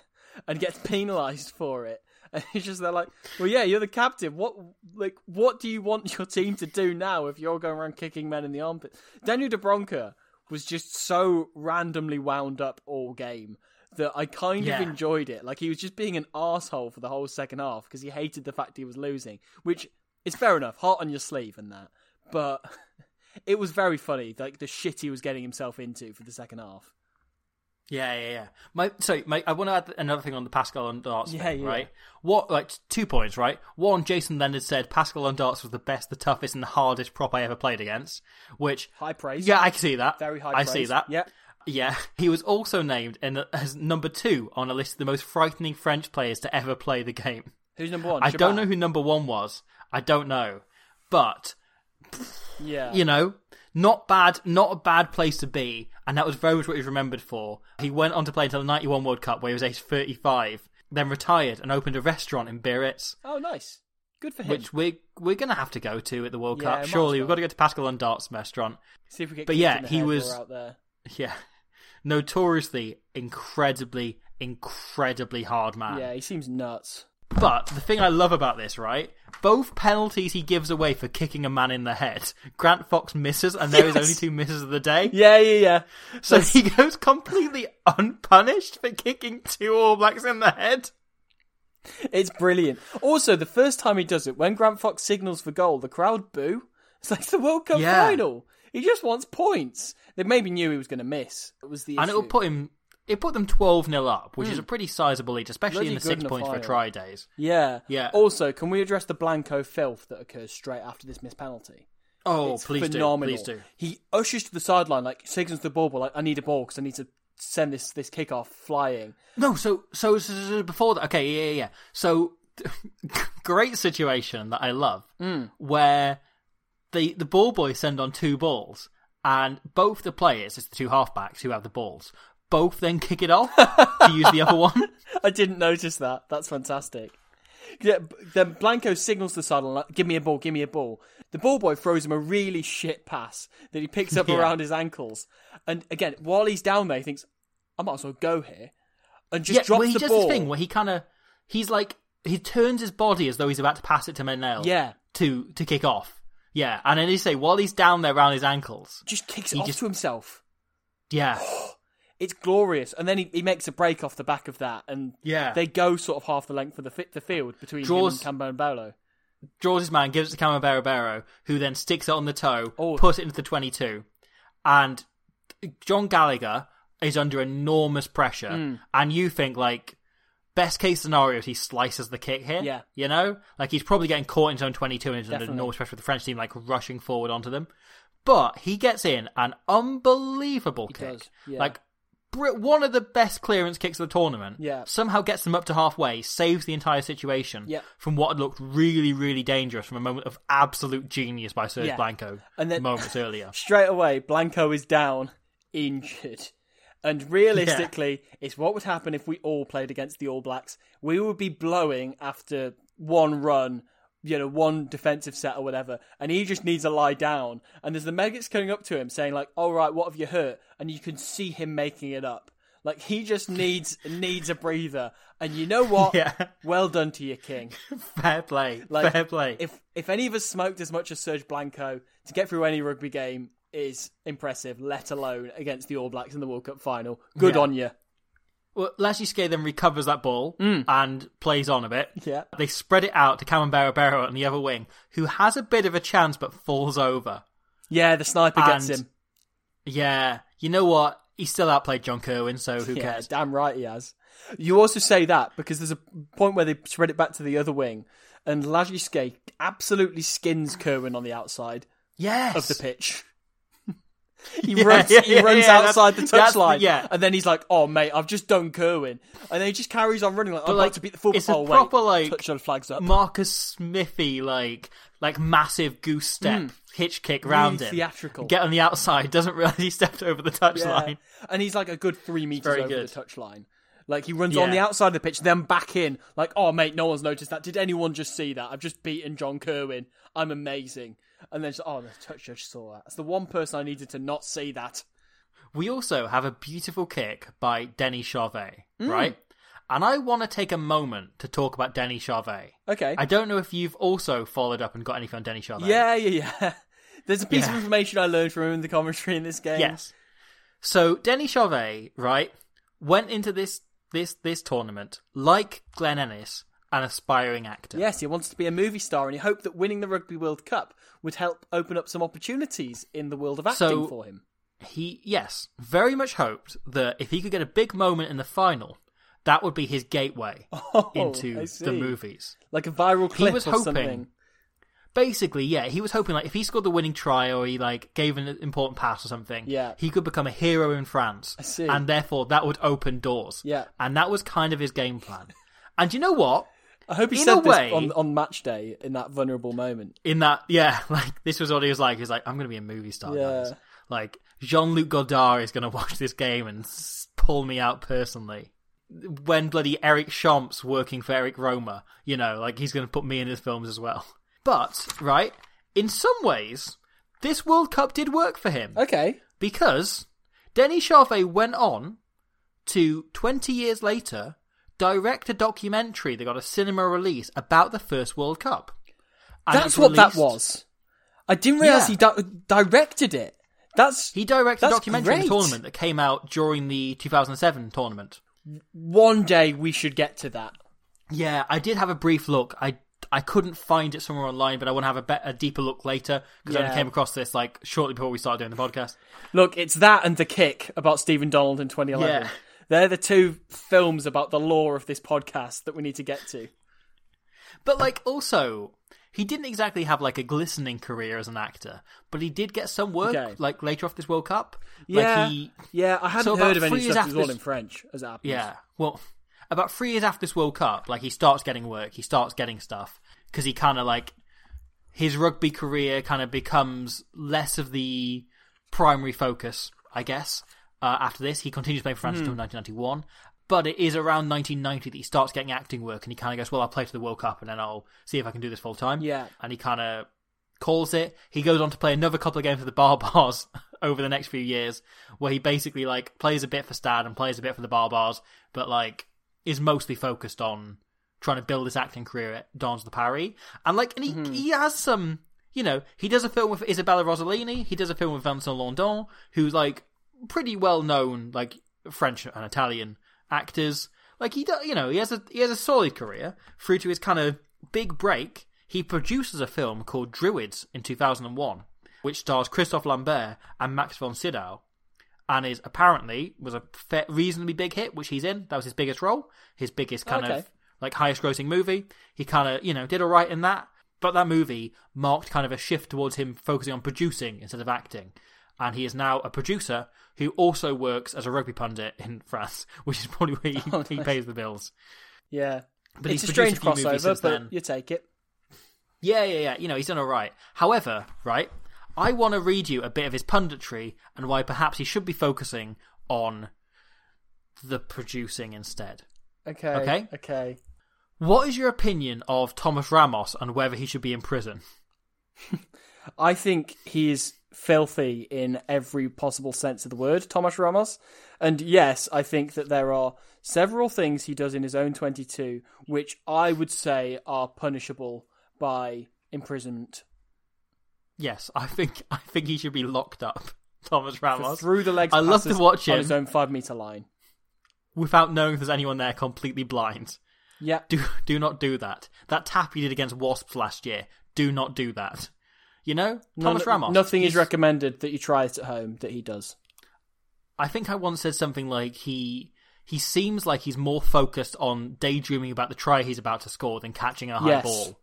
and gets penalised for it. And it's just they're like, Well yeah, you're the captain. What like what do you want your team to do now if you're going around kicking men in the armpit? Daniel Dubroca was just so randomly wound up all game that I kind Yeah. of enjoyed it. Like he was just being an asshole for the whole second half because he hated the fact he was losing, which is fair enough, heart on your sleeve and that. But it was very funny, like the shit he was getting himself into for the second half. Yeah, yeah, yeah. My sorry, my, I want to add another thing on the Pascal Ondarts Yeah, thing, yeah. right? What like two points, right? One, Jason Leonard said Pascal Ondarts was the best, the toughest, and the hardest prop I ever played against. Which High praise. yeah, I can see that. Very high I praise. see that. Yeah. Yeah, he was also named in, as number two on a list of the most frightening French players to ever play the game. Who's number one? I don't know who number one was. I don't know, but Yeah. you know, not bad, not a bad place to be, and that was very much what he was remembered for. He went on to play until the '91 World Cup, where he was aged 35, then retired and opened a restaurant in Biarritz, Oh, nice. Good for him. which we're we're gonna have to go to at the World Yeah, Cup. Surely, well. we've got to go to Pascal Ondarts restaurant. See if we get. but yeah, the he was- out there. Yeah, notoriously, incredibly, incredibly hard man. Yeah, he seems nuts. But the thing I love about this, right? Both penalties he gives away for kicking a man in the head, Grant Fox misses, and there is Yes. only two misses of the day. Yeah, yeah, yeah. So he goes completely unpunished for kicking two All Blacks in the head. It's brilliant. Also, the first time he does it, when Grant Fox signals for goal, the crowd boo. It's like the World Cup Yeah. final. He just wants points. They maybe knew he was going to miss. It was the And issue. it'll put him. It put them twelve 0 up, which is a pretty sizable lead, especially Bloody in the six points for try days. Yeah. Yeah. Also, can we address the Blanco filth that occurs straight after this missed penalty? Oh, it's please phenomenal. do, please do. He ushers to the sideline, like signals the ball, but like I need a ball because I need to send this this kick off flying. No, so, so so so before that, okay, yeah, yeah, yeah. So great situation that I love, Mm. where the the ball boys send on two balls, and both the players, it's the two halfbacks who have the balls, both then kick it off to use the other one. I didn't notice that. That's fantastic. Yeah, then Blanco signals the sideline, like, "Give me a ball, give me a ball." The ball boy throws him a really shit pass that he picks up Yeah. around his ankles, and again, while he's down there, he thinks, "I might as well go here," and just yeah, drops well, he the does ball. this thing where he kind of he's like he turns his body as though he's about to pass it to Mesnel. Yeah. to to kick off. Yeah, and then he say while he's down there around his ankles, just kicks it off just- to himself. yeah, It's glorious, and then he, he makes a break off the back of that, and Yeah. they go sort of half the length of the fi- the field between Draws- him and Cambo and Bolo. draws his man, gives it to Barabero, who then sticks it on the toe, Oh. puts it into the 22. And John Gallagher is under enormous pressure. Hmm. And you think, like, best case scenario is he slices the kick here. Yeah. You know? Like, he's probably getting caught in zone 22 and is under enormous pressure with the French team, like, rushing forward onto them. But he gets in an unbelievable kick. does, yeah. Like, one of the best clearance kicks of the tournament. Yeah. Somehow gets them up to halfway, saves the entire situation Yeah. from what had looked really, really dangerous from a moment of absolute genius by Serge Yeah. Blanco And then- moments earlier. Straight away, Blanco is down, injured. And realistically, it's what would happen if we all played against the All Blacks. We would be blowing after one run, you know, one defensive set or whatever, and he just needs to lie down. And there's the medics coming up to him saying, like, all right, what have you hurt? And you can see him making it up. Like he just needs needs a breather. And you know what? Yeah. Well done to you, King. Fair play. Like, Fair play. If if any of us smoked as much as Serge Blanco to get through any rugby game, is impressive, let alone against the All Blacks in the World Cup final. Good Yeah. on you. Well, Lagisquet then recovers that ball mm. and plays on a bit. Yeah. They spread it out to Camberabero on the other wing, who has a bit of a chance but falls over. Yeah, the sniper gets him. Yeah, you know what? He still outplayed John Kirwan, so who yeah, cares? damn right he has. You also say that because there's a point where they spread it back to the other wing, and Lagisquet absolutely skins Kirwan on the outside Yes. of the pitch. He Yeah, runs, yeah, he yeah, runs yeah, outside the that's- that's the- touchline, yeah. and then he's like, "Oh mate, I've just done Kirwan," and then he just carries on running like, "I'm like, to beat the football." it's a oh, wait, proper, like, touchdown flags up. Marcus Smithy, like like massive goose step hmm. hitch kick round Really him. theatrical. Get on the outside, doesn't realise he stepped over the touchline. And he's like a good three meters over good. the touchline. Like he runs on the outside of the pitch, then back in. Like, oh mate, no one's noticed that. Did anyone just see that? I've just beaten John Kirwan. I'm amazing. And then, it's, oh, the touch judge saw that. It's the one person I needed to not see that. We also have a beautiful kick by Denis Charvet, Mm. right? And I want to take a moment to talk about Denis Charvet. Okay. I don't know if you've also followed up and got anything on Denis Charvet. Yeah, yeah, yeah. There's a piece of information I learned from him in the commentary in this game. Yes. So Denis Charvet, right, went into this this this tournament like Glenn Ennis, an aspiring actor. Yes, he wants to be a movie star, and he hoped that winning the Rugby World Cup would help open up some opportunities in the world of acting So- for him. He yes, very much hoped that if he could get a big moment in the final, that would be his gateway Oh, into the movies. Like a viral clip was or hoping- something. Basically, yeah, he was hoping like if he scored the winning try or he like gave an important pass or something, Yeah. he could become a hero in France. I see. And therefore that would open doors. Yeah. And that was kind of his game plan. and you know what? I hope he In said this way- on, on match day in that vulnerable moment. in that yeah like this was what he was like He's like i'm gonna be a movie star Yeah. guys like jean-luc godard is gonna watch this game and pull me out personally when bloody eric Champs working for Éric Rohmer you know like he's gonna put me in his films as well but right in some ways this world cup did work for him Okay. because Denis Charvet went on to 20 years later direct a documentary that got a cinema release about the first World Cup. And That's what that was. I didn't realize Yeah. he di- directed it. That's He directed a documentary in the great. tournament that came out during the 2007 tournament. one day we should get to that. Yeah, I did have a brief look. I I couldn't find it somewhere online, but I want to have a, be- a deeper look later because I only came across this like shortly before we started doing the podcast. Look, it's that and the kick about Stephen Donald in 2011. Yeah. They're the two films about the lore of this podcast that we need to get to. But like also, he didn't exactly have like a glistening career as an actor, but he did get some work Okay. like later off this World Cup. Yeah, Like he yeah. I hadn't So heard of any stuff after all in French as it happens. Yeah. Well, about three years after this World Cup, like he starts getting work, he starts getting stuff because he kind of like his rugby career kind of becomes less of the primary focus, I guess. Uh, after this, he continues playing for France until 1991. But it is around 1990 that he starts getting acting work, and he kind of goes, "Well, I'll play for the World Cup, and then I'll see if I can do this full time." Yeah. and he kind of calls it. He goes on to play another couple of games for the Barbars over the next few years, where he basically like plays a bit for Stad and plays a bit for the Barbars, but like is mostly focused on trying to build his acting career at Dons de Parry. And like, and he he has some, you know, he does a film with Isabella Rossellini. He does a film with Vincent Lindon, who's like pretty well known, like French and Italian actors. Like he, do, you know, he has a he has a solid career through to his kind of big break. He produces a film called Druids in 2001, which stars Christophe Lambert and Max von Sydow, and is apparently was a reasonably big hit, which he's in. That was his biggest role, his biggest kind Okay. of like highest grossing movie. He kind of you know did alright in that, but that movie marked kind of a shift towards him focusing on producing instead of acting. And he is now a producer who also works as a rugby pundit in France, which is probably where he, Oh, he pays the bills. yeah. But it's he's a strange a crossover, but then. you take it. Yeah, yeah, yeah. You know, he's done all right. However, right, I want to read you a bit of his punditry and why perhaps he should be focusing on the producing instead. Okay. Okay. Okay. What is your opinion of Thomas Ramos and whether he should be in prison? I think he is filthy in every possible sense of the word, Thomas Ramos. And yes, I think that there are several things he does in his own 22 which I would say are punishable by imprisonment. Yes, I think I think he should be locked up. Thomas Ramos. Through the legs I love to watch him on his own five meter line. without knowing if there's anyone there completely blind. Yeah. Do do not do that. That tap he did against Wasps last year. Do not do that. You know, Thomas None- Ramos. Nothing is recommended that you try it at home that he does. I think I once said something like he he seems like he's more focused on daydreaming about the try he's about to score than catching a high Yes. ball.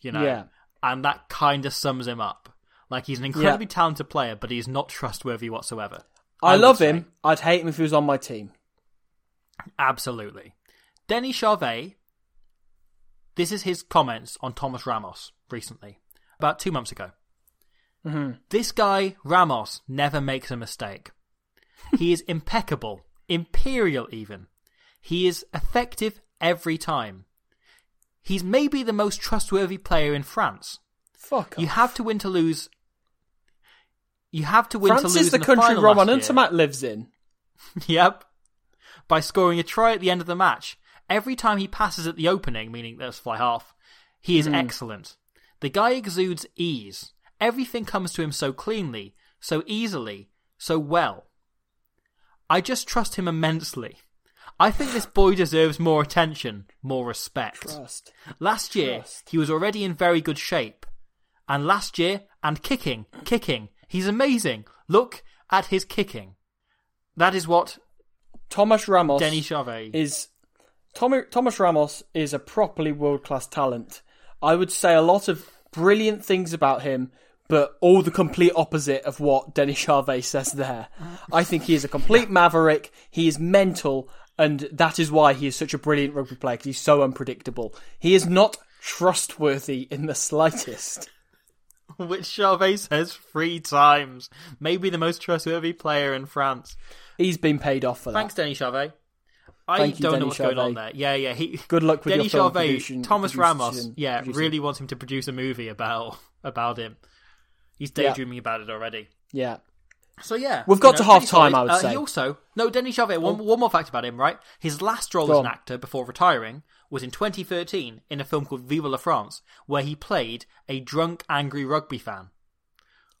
You know, Yeah. and that kind of sums him up. Like he's an incredibly talented player, but he's not trustworthy whatsoever. I, would love him. I'd hate him if he was on my team. Absolutely. Denis Charvet, this is his comments on Thomas Ramos recently, about two months ago. Mm-hmm. This guy, Ramos, never makes a mistake. He is impeccable, imperial even. He is effective every time. He's maybe the most trustworthy player in France. Fuck You off. have to win to lose. You have to win France to lose France is the the country Roman year. Lives in. Yep. By scoring a try at the end of the match. Every time he passes at the opening, meaning that's fly half, he is hmm. excellent. The guy exudes ease. Everything comes to him so cleanly, so easily, so well. I just trust him immensely. I think this boy deserves more attention, more respect. Trust. Last year, Trust. he was already in very good shape. And last year, and kicking, kicking. He's amazing. Look at his kicking. That is what Thomas Ramos Denis Charvet is Tommy, Thomas Ramos is a properly world class talent. I would say a lot of brilliant things about him, but all the complete opposite of what Denis Charvet says there. I think he is a complete maverick. He is mental, and that is why he is such a brilliant rugby player. 'cause he's so unpredictable. He is not trustworthy in the slightest. which Charvet says three times. Maybe the most trustworthy player in France. He's been paid off for that. Thanks, Denis Charvet. I Thank don't Denis know what's going on there. Yeah, yeah. He, Good luck with Denis your film Charvet, Thomas Ramos, yeah, producing. really wants him to produce a movie about about him. He's daydreaming about it already. Yeah. So yeah, We've got you to half-time, solid. I would Uh, say. He also no Denis Charvet. One, one more fact about him, right? His last role as an actor before retiring was in 2013 in a film called Viva la France, where he played a drunk, angry rugby fan,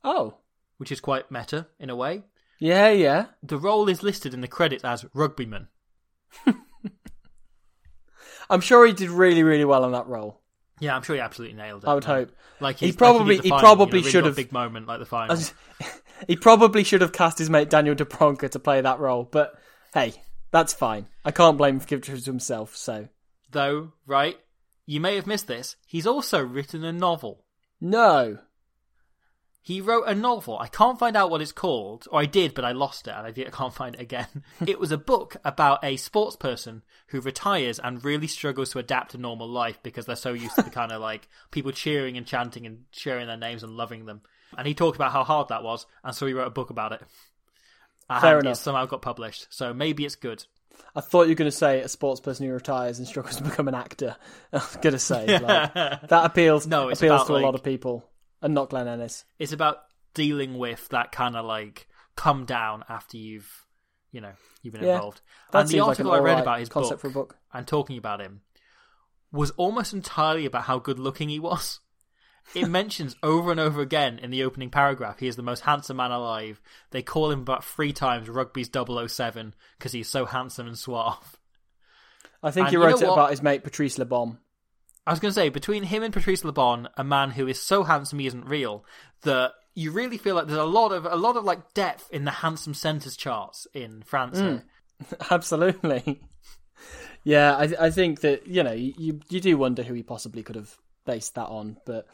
Oh. which is quite meta in a way. Yeah, yeah. The role is listed in the credits as rugbyman. I'm sure he did really, really well on that role. Yeah, I'm sure he absolutely nailed it. I would man. hope. Like He probably- like he final, probably you know, really should have- big moment like the final. he probably should have cast his mate Daniel Dubroca to play that role, but hey, that's fine. I can't blame him for giving it to himself, so. Though, right? You may have missed this. He's also written a novel. No. He wrote a novel. I can't find out what it's called, or I did, but I lost it, and I did- I can't find it again. it was a book about a sports person who retires and really struggles to adapt to normal life because they're so used to the kind of like people cheering and chanting and sharing their names and loving them. And he talked about how hard that was, and so he wrote a book about it. And Fair it enough. somehow got published, so maybe it's good. I thought you were going to say a sports person who retires and struggles to become an actor. I was going to say, like, that appeals, No, appeals about, to a lot of people, and not Glenn Ennis. It's about dealing with that kind of like come down after you've, you know, you've been Yeah, involved. that and the like article an I read alright about his concept book, for a book. and talking about him was almost entirely about how good looking he was. It mentions over and over again in the opening paragraph he is the most handsome man alive. They call him about three times rugby's 007 because he's so handsome and suave. I think And he wrote it what? about his mate Patrice LeBon. I was going to say, between him and Patrice LeBon, a man who is so handsome he isn't real, that you really feel like there's a lot of a lot of like depth in the handsome centres charts in France. Hmm. Here. Absolutely. Yeah, I, I think that you know you you do wonder who he possibly could have based that on, but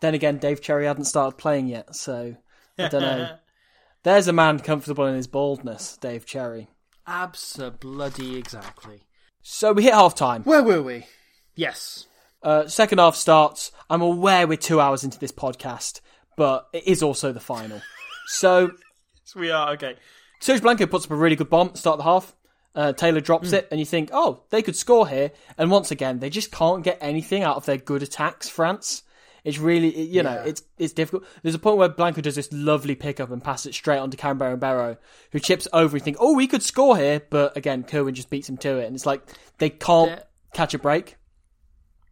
then again, Dave Cherry hadn't started playing yet, so I don't know. There's a man comfortable in his baldness, Dave Cherry. Absolutely, exactly. So we hit half time. Where were we? Yes. Uh, second half starts. I'm aware we're two hours into this podcast, but it is also the final. so Yes, we are. Okay. Serge Blanco puts up a really good bomb start the half. Uh, Taylor drops Hmm. it, and you think, oh, they could score here. And once again, they just can't get anything out of their good attacks. France. It's really, it- you know, it's it's difficult. There's a point where Blanco does this lovely pickup and pass it straight onto and Barrow, who chips over. You think, oh, we could score here, but again, Kirwan just beats him to it, and it's like they can't Yeah. catch a break.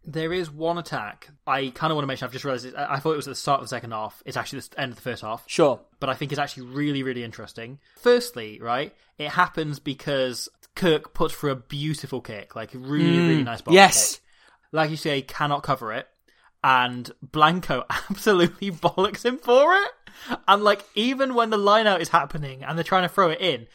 There is one attack I kind of want to mention. I've just realised. I I thought it was at the start of the second half. It's actually the end of the first half. Sure. but I think it's actually really, really interesting. Firstly, right, it happens because Kirk puts for a beautiful kick, like really, really nice box Mm. yes. kick. Like you say, cannot cover it, and Blanco absolutely bollocks him for it. And like, even when the line out is happening and they're trying to throw it in,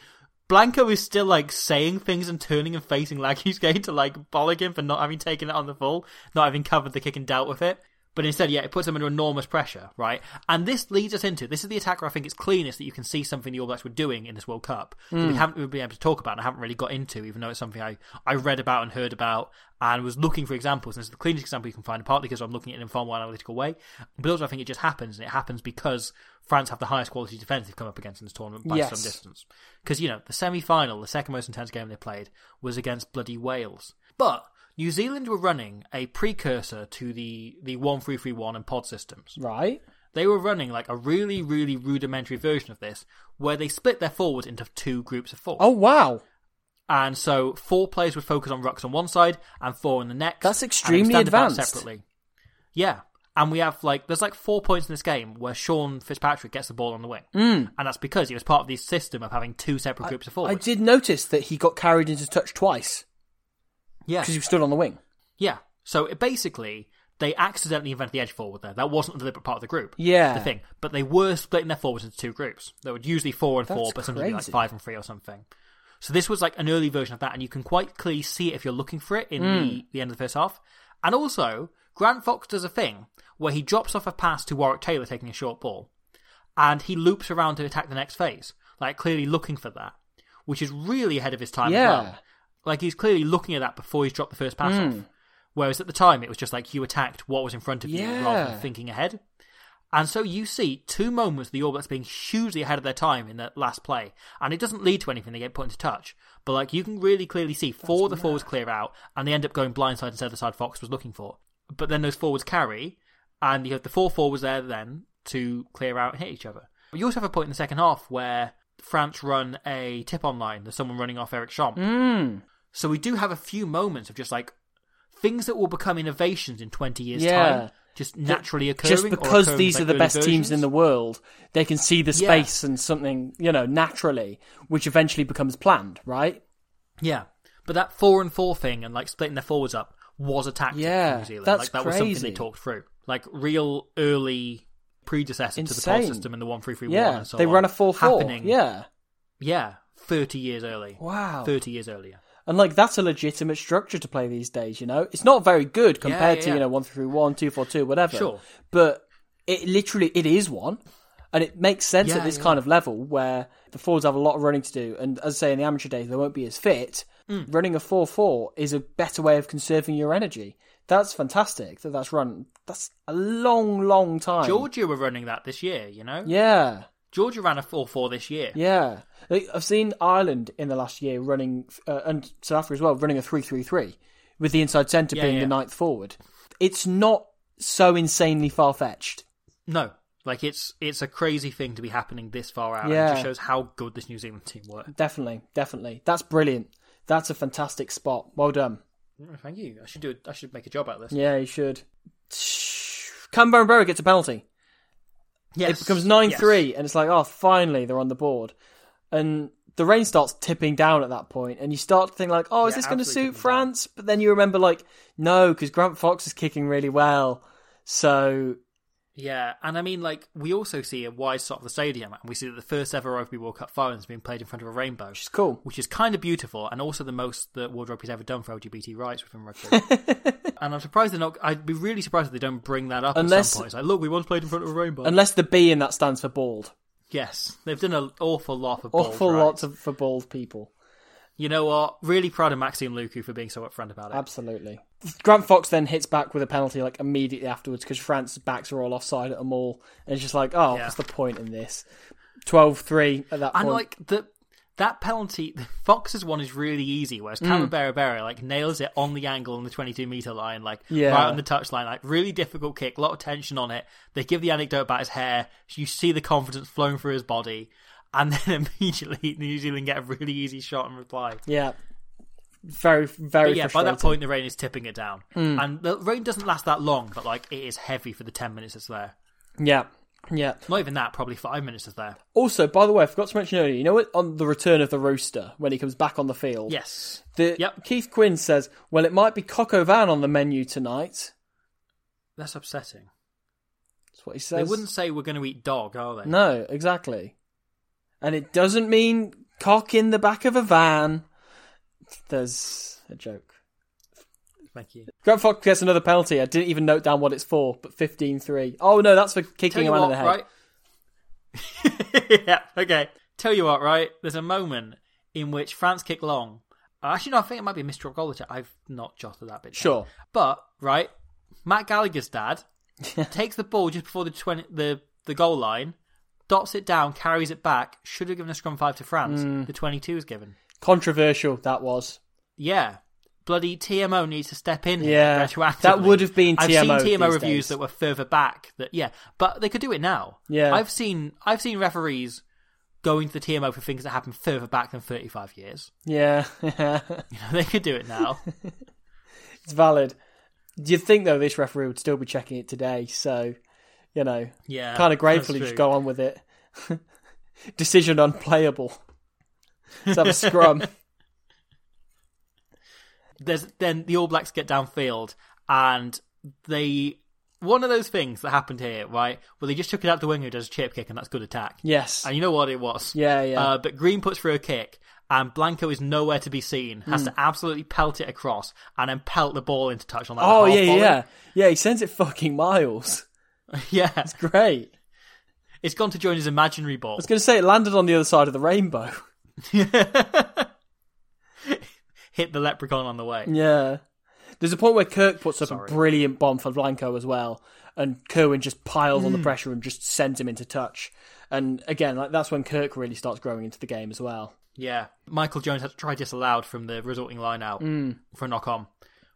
Blanco is still like saying things and turning and facing Lagisquet to like bollock him for not having taken it on the full, not having covered the kick and dealt with it. But instead, yeah, it puts them under enormous pressure, right? And this leads us into this is the attack where I think it's cleanest that you can see something the All Blacks were doing in this World Cup that we hmm. haven't really been able to talk about and I haven't really got into, even though it's something I, I read about and heard about and was looking for examples. And this is the cleanest example you can find, partly because I'm looking at it in a far more analytical way, but also I think it just happens, and it happens because France have the highest quality defence they've come up against in this tournament by Yes. some distance. Because, you know, the semi final, the second most intense game they played, was against bloody Wales. But New Zealand were running a precursor to the, the 1331 and pod systems. Right. They were running like a really, really rudimentary version of this where they split their forwards into two groups of four. Oh wow. And so four players would focus on rucks on one side and four on the next. That's extremely advanced. Separately. Yeah. And we have like, there's like four points in this game where Sean Fitzpatrick gets the ball on the wing. Mm. And that's because he was part of the system of having two separate groups of forwards. I did notice that he got carried into touch twice yeah. because he stood on the wing. Yeah. So it basically, they accidentally invented the edge forward there. That wasn't a deliberate part of the group. Yeah. The thing. But they were splitting their forwards into two groups. They were usually four and four, That's but sometimes be like five and three or something. So this was like an early version of that, and you can quite clearly see it if you're looking for it in Hmm. the, the end of the first half. And also, Grant Fox does a thing where he drops off a pass to Warwick Taylor taking a short ball, and he loops around to attack the next phase, like clearly looking for that, which is really ahead of his time Yeah. as well. Like he's clearly looking at that before he's dropped the first pass Hmm. off. Whereas at the time, it was just like you attacked what was in front of you Yeah. rather than thinking ahead. And so you see two moments of the All Blacks being hugely ahead of their time in that last play, and it doesn't lead to anything. They get put into touch, but like you can really clearly see four of the forwards clear out, and they end up going blindside instead of the side Fox was looking for. But then those forwards carry, and you have the four forwards there then to clear out and hit each other. You also have a point in the second half where France run a tip on line. There's someone running off Eric Champ. Mm. So we do have a few moments of just like things that will become innovations in 20 years' Yeah. time, just naturally occurring. Just because occurring these are the best teams in the world, they can see the Yeah. space and something, you know, naturally, which eventually becomes planned, right? Yeah, but that four and four thing and like splitting their forwards up was a tactic Yeah, for New Zealand. that's like that was something they talked through, like real early predecessor to the Insane. pod system and the one three three one. Yeah, and so they on, run a 4-4. happening. Yeah. yeah, thirty years early. Wow. thirty years earlier. And like that's a legitimate structure to play these days, you know. It's not very good compared yeah, to yeah. you know one through one, two four two, whatever. Sure. But it literally it is one, and it makes sense at this kind of level where the forwards have a lot of running to do, and as I say in the amateur days they won't be as fit. Mm. Running a four four is a better way of conserving your energy. That's fantastic. That that's run. That's a long, long time. Georgia were running that this year. You know, Yeah. Georgia ran a four four this year. Yeah, I've seen Ireland in the last year running, uh, and South Africa as well, running a three-three-three with the inside centre Yeah, being yeah. the ninth forward. It's not so insanely far fetched. No, like it's it's a crazy thing to be happening this far out. and Yeah. it just shows how good this New Zealand team were. Definitely, definitely. That's brilliant. That's a fantastic spot. Well done. Oh, Thank you. I should do. I should make a job out of this. Yeah, you should. Camberabero gets a penalty. Yes, It becomes 9 yes. 3, and it's like, oh, finally they're on the board. And the rain starts tipping down at that point, and you start to think, like, oh, is Yeah, this going to suit tipping down. France? But then you remember, like, no, because Grant Fox is kicking really well. So, Yeah, and I mean, like we also see a wide shot of the stadium, and we see that the first ever Rugby World Cup final is being played in front of a rainbow, which is cool. which is kind of beautiful, and also the most that World Rugby's ever done for LGBT rights within rugby. and I'm surprised they're not. I'd be really surprised if they don't bring that up Unless- at some point. It's like, look, we once played in front of a rainbow. Unless the B in that stands for bald. yes, they've done an awful lot of balls, Awful right? lots of, for bald people. You know what? Really proud of Maxime Lucu for being so upfront about it. Absolutely. Grant Fox then hits back with a penalty like immediately afterwards because France's backs are all offside at them all. And it's just like, oh, Yeah. what's the point in this? 12 3 at that point. And like the that penalty, Fox's one is really easy, whereas Mm. Cameron like nails it on the angle on the 22 meter line, like Yeah. right on the touch line, like really difficult kick, a lot of tension on it. They give the anecdote about his hair, you see the confidence flowing through his body, and then immediately New Zealand get a really easy shot and reply. Yeah. very very But yeah, by that point the rain is tipping it down, hmm. and the rain doesn't last that long. But like, it is heavy for the ten minutes it's there. yeah, yeah. Not even that, probably five minutes it's there. Also, by the way, I forgot to mention earlier. You know what? On the return of the rooster, when he comes back on the field, Yes, The, Yep. Keith Quinn says, "Well, it might be coq au vin on the menu tonight." that's upsetting. That's what he says. They wouldn't say we're going to eat dog, are they? No, exactly. And it doesn't mean cock in the back of a van. There's a joke. Thank you. Grant Fox gets another penalty. I didn't even note down what it's for, but 15-3. Oh no, that's for kicking a man what, in the head. right? yeah, okay. Tell you what, right? There's a moment in which France kick long. Actually, no, I think it might be a. Goliter. I've not jotted that bit. down. Sure. But, right, Matt Gallagher's dad takes the ball just before the 20, the, the goal line, dots it down, carries it back, should have given a scrum five to France. Mm. The 22 is given. Controversial that was. Yeah. Bloody TMO needs to step in here Yeah, that would have been I've seen TMO reviews days. that were further back. That yeah, but they could do it now. Yeah. I've seen I've seen referees going to the TMO for things that happened further back than 35 years. Yeah, You know, they could do it now. it's valid. Do You'd think though this referee would still be checking it today, so you know, Yeah, kind of gratefully just go on with it. Decision unplayable. Let's have a scrum. There's then the All Blacks get downfield and they one of those things that happened here, right? Where they just took it out the winger who does a chip kick and that's good attack. Yes. And you know what it was? Yeah, yeah. Uh, but Green puts through a kick, and Blanco is nowhere to be seen. Has Hmm. to absolutely pelt it across, and then pelt the ball into touch on that. Oh yeah, volley. yeah, yeah. He sends it fucking miles. yeah. It's great. It's gone to join his imaginary ball. I was going to say it landed on the other side of the rainbow. Hit the leprechaun on the way. Yeah. There's a point where Kirk puts up Sorry. a brilliant bomb for Blanco as well, and Kirwan just piles Hmm. on the pressure and just sends him into touch. And again, like that's when Kirk really starts growing into the game as well. Yeah. Michael Jones had to try disallowed from the resulting line out Hmm. for a knock on,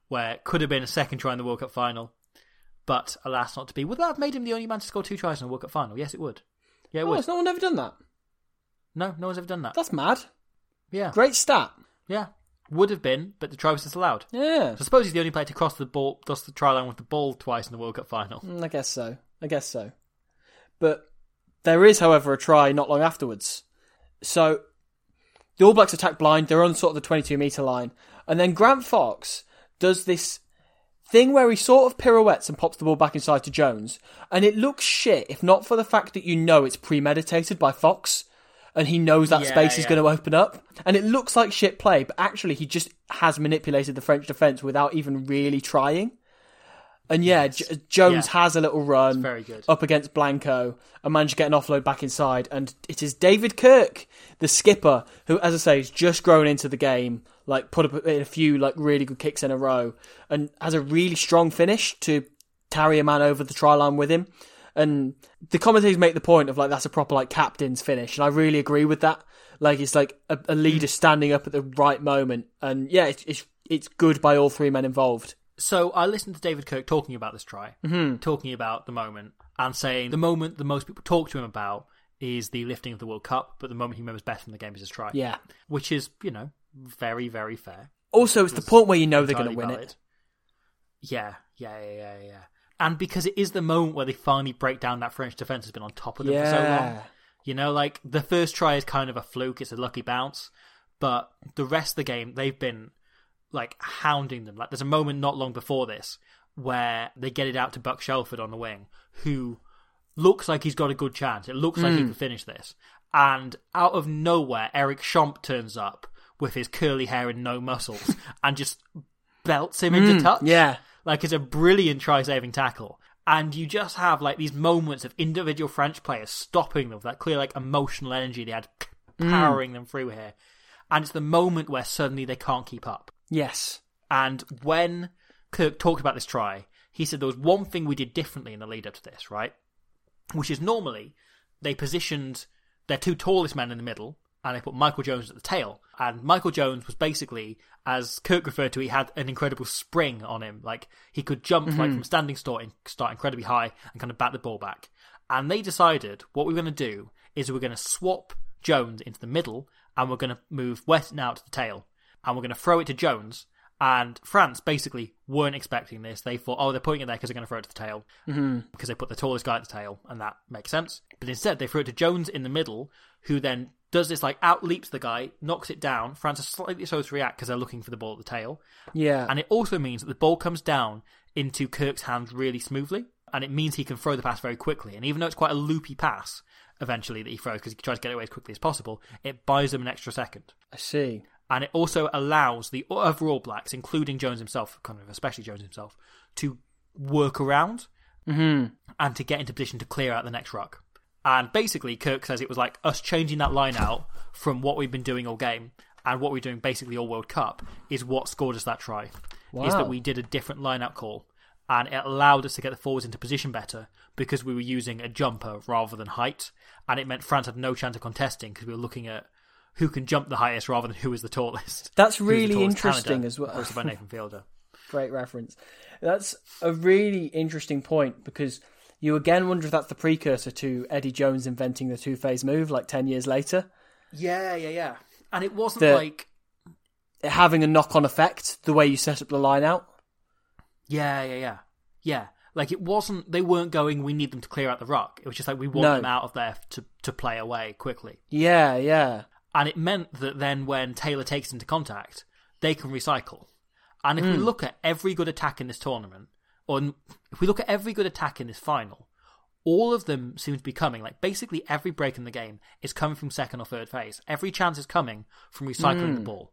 where it could have been a second try in the World Cup final, but alas, not to be. Would that have made him the only man to score two tries in a World Cup final? Yes, it would. Yeah, it Oh, would. has no one ever done that? No, no one's ever done that. That's mad. Yeah. Great stat. Yeah. Would have been, but the try was disallowed. Yeah. So I suppose he's the only player to cross the ball, cross the try line with the ball twice in the World Cup final. Mm, I guess so. I guess so. But there is, however, a try not long afterwards. So the All Blacks attack blind. They're on sort of the 22 metre line. And then Grant Fox does this thing where he sort of pirouettes and pops the ball back inside to Jones. And it looks shit, if not for the fact that you know it's premeditated by Fox. And he knows that Yeah, space is going to open up. And it looks like shit play, but actually he just has manipulated the French defence without even really trying. And yeah, J- Jones Yeah. has a little run up against Blanco and managed to get an offload back inside. And it is David Kirk, the skipper, who, as I say, has just grown into the game, like put up a few like really good kicks in a row, and has a really strong finish to carry a man over the try line with him. And the commentators make the point of like that's a proper like captain's finish, and I really agree with that. Like it's like a, a leader standing up at the right moment, and yeah, it's it's, it's good by all three men involved. So I listened to David Kirk talking about this try, Mm-hmm. talking about the moment, and saying the moment the most people talk to him about is the lifting of the World Cup, but the moment he remembers best from the game is his try. Yeah. Which is, you know, very, very fair. Also, it's the point where you know they're going to win valid. it. Yeah, yeah, yeah, yeah, yeah. And because it is the moment where they finally break down that French defence has been on top of them for so long. You know, like the first try is kind of a fluke, it's a lucky bounce, but the rest of the game they've been like hounding them. Like there's a moment not long before this where they get it out to Buck Shelford on the wing, who looks like he's got a good chance. It looks like he hmm. can finish this. And out of nowhere, Eric Champ turns up with his curly hair and no muscles and just belts him into mm, touch. yeah. Like it's a brilliant try saving tackle. And you just have like these moments of individual French players stopping them with that clear like emotional energy they had mm. powering them through here. And it's the moment where suddenly they can't keep up. Yes. And when Kirk talked about this try, he said there was one thing we did differently in the lead up to this, right? Which is normally they positioned their two tallest men in the middle and they put Michael Jones at the tail. And Michael Jones was basically, as Kirk referred to, he had an incredible spring on him. Like he could jump like mm-hmm. from standing start, start incredibly high and kind of bat the ball back. And they decided what we we're going to do is we're going to swap Jones into the middle and we're going to move Weston out to the tail. and we're going to throw it to Jones. And France basically weren't expecting this. They thought, oh, they're putting it there because they're going to throw it to the tail. Mm-hmm. Because they put the tallest guy at the tail, and that makes sense. But instead, they throw it to Jones in the middle, who then does this like out leaps the guy, knocks it down. France is slightly slow to react because they're looking for the ball at the tail. Yeah. And it also means that the ball comes down into Kirk's hands really smoothly. And it means he can throw the pass very quickly. And even though it's quite a loopy pass eventually that he throws because he tries to get away as quickly as possible, it buys him an extra second. I see. And it also allows the other All Blacks, including Jones himself, kind of especially Jones himself, to work around Mm-hmm. and to get into position to clear out the next ruck. And basically, Kirk says it was like us changing that line out from what we've been doing all game and what we're doing basically all World Cup is what scored us that try. Is that we did a different line out call and it allowed us to get the forwards into position better because we were using a jumper rather than height. And it meant France had no chance of contesting because we were looking at who can jump the highest rather than who is the tallest. That's really tallest interesting Canada, as well. Hosted by Nathan Fielder. Great reference. That's a really interesting point because you again wonder if that's the precursor to Eddie Jones inventing the two phase move like 10 years later. Yeah, yeah, yeah. And it wasn't The- like Having a knock on effect, the way you set up the line out. Yeah, yeah, yeah. Yeah. Like it wasn't they weren't going we need them to clear out the rock. It was just like we want No. them out of there to to play away quickly. Yeah, yeah. And it meant that then when Taylor takes into contact, they can recycle. And if we Hmm. look at every good attack in this tournament, or if we look at every good attack in this final, all of them seem to be coming. Like basically every break in the game is coming from second or third phase. Every chance is coming from recycling the ball.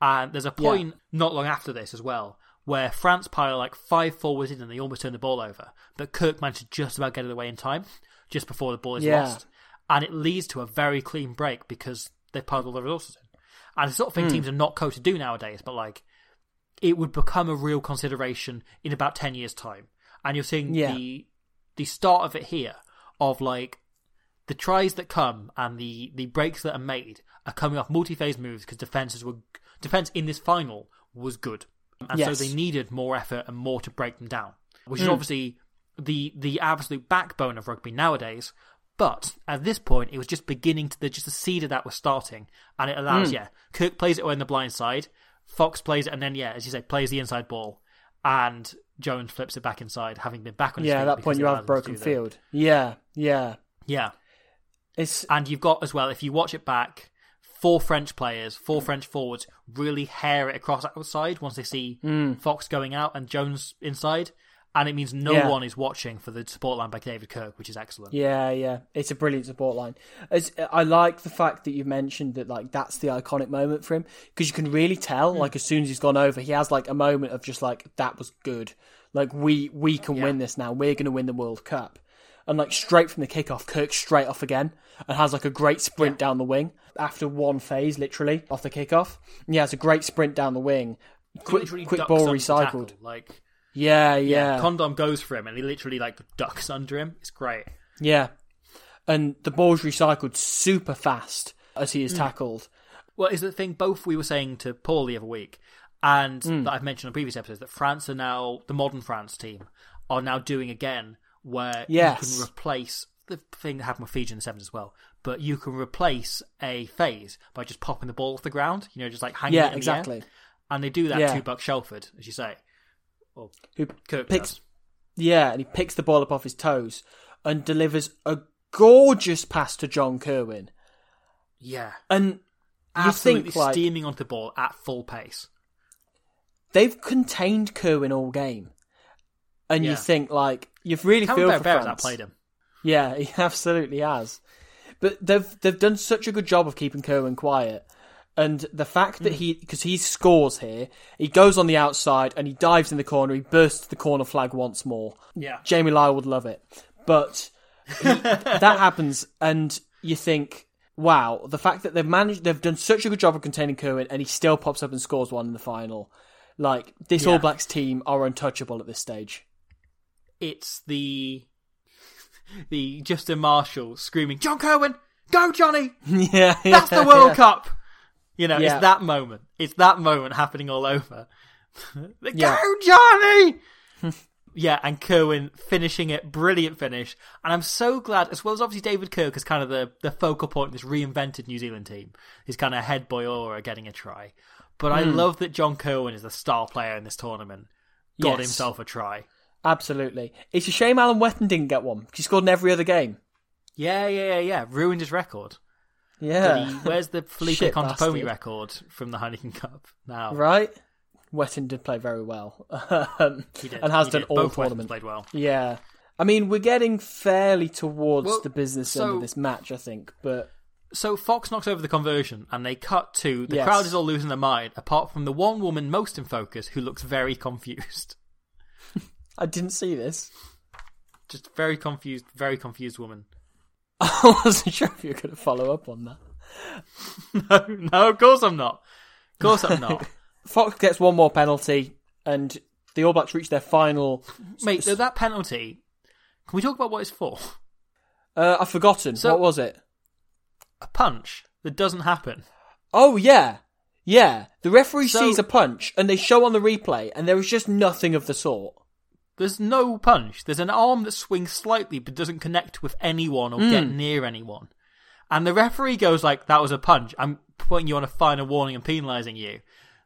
And there's a Hmm. Yeah. point not long after this as well where France pile like five forwards in and they almost turn the ball over, but Kirk managed to just about get it away in time, just before the ball is Yeah. lost, and it leads to a very clean break because they piled all the resources in. And it's the sort of thing Hmm. teams are not co to do nowadays, but like it would become a real consideration in about ten years' time. And you're seeing Yeah. the the start of it here of like the tries that come and the the breaks that are made are coming off multi-phase moves because defenses were defense in this final was good, and Yes. so they needed more effort and more to break them down, which is Mm. obviously the the absolute backbone of rugby nowadays. But at this point, it was just beginning to the just the seed of that was starting, and it allows Mm. yeah, Kirk plays it on the blind side, Fox plays it, and then yeah, as you say, plays the inside ball, and Jones flips it back inside, having been back on his Yeah, at that point you have broken do that. field. Yeah, yeah. Yeah, It's and you've got as well, if you watch it back, four French players, four French forwards really hair it across outside once they see Fox going out and Jones inside. And it means no. Yeah. one is watching for the support line by David Kirk, which is excellent. Yeah, yeah, it's a brilliant support line. As, I like the fact that you mentioned that like that's the iconic moment for him because you can really tell hmm. like as soon as he's gone over, he has like a moment of just like that was good. Like we we can win this now. We're going to win the World Cup. And like straight from the kickoff, Kirk straight off again and has like a great sprint down the wing after one phase, literally off the kickoff. And he has a great sprint down the wing. Quick, quick ball recycled. tackle, Like, Yeah, yeah, yeah, Condom goes for him and he literally like ducks under him. It's great. yeah. And the ball's recycled super fast as he is Hmm. tackled. Well, is the thing both we were saying to Paul the other week, and Hmm. that I've mentioned on previous episodes that France are now the modern France team are now doing again, where Yes. you can replace the thing that happened with Fiji in the sevens as well. But you can replace a phase by just popping the ball off the ground. You know, just like hanging Yeah, it in the exactly. air. And they do that Yeah. to Buck Shelford, as you say. Well, Who Kirk picks does. Yeah, and he picks the ball up off his toes and delivers a gorgeous pass to John Kirwan. Yeah, And you absolutely think like steaming onto the ball at full pace. they've contained Kirwan all game, and you think like you've really feel for France. outplayed him. Yeah, he absolutely has. But they've they've done such a good job of keeping Kirwan quiet. And the fact that hmm. he, because he scores here, he goes on the outside and he dives in the corner, he bursts the corner flag once more. Yeah. Jamie Lyle would love it. But he, that happens, and you think, wow, the fact that they've managed, they've done such a good job of containing Kirwan, and he still pops up and scores one in the final. Like, this Yeah. All Blacks team are untouchable at this stage. it's the the Justin Marshall screaming, "John Kirwan, go Johnny! yeah, That's the World Cup!" You know, Yeah. it's that moment. It's that moment happening all over. Yeah. Go Johnny! yeah, and Kirwan finishing it, brilliant finish. And I'm so glad, as well as obviously David Kirk is kind of the, the focal point of this reinvented New Zealand team, his kind of head boy aura getting a try. But I hmm. love that John Kirwan is the star player in this tournament. Got Yes. himself a try. Absolutely. It's a shame Alan Whetton didn't get one. He scored in every other game. Yeah, yeah, yeah, yeah. Ruined his record. Yeah. He, where's the Felipe Shit Contepomi bastard. record from the Heineken Cup now? Right? Whetton did play very well. um, He did. and has he done did. all Both Whettons tournament. played well. Yeah. I mean, we're getting fairly towards Well, the business end of this match, I think. But So Fox knocks over the conversion, and they cut to the Yes. crowd is all losing their mind, apart from the one woman most in focus who looks very confused. I didn't see this. Just very confused, very confused woman. I wasn't sure if you were going to follow up on that. no, no, of course I'm not. Of course I'm not. Fox gets one more penalty, and the All Blacks reach their final. Mate, so that penalty. Can we talk about what it's for? Uh, I've forgotten. So- what was it? A punch that doesn't happen. Oh, yeah. Yeah. The referee So- sees a punch, and they show on the replay, and there is just nothing of the sort. There's no punch. There's an arm that swings slightly but doesn't connect with anyone or Hmm. get near anyone. And the referee goes like, "That was a punch. I'm putting you on a final warning and penalising you."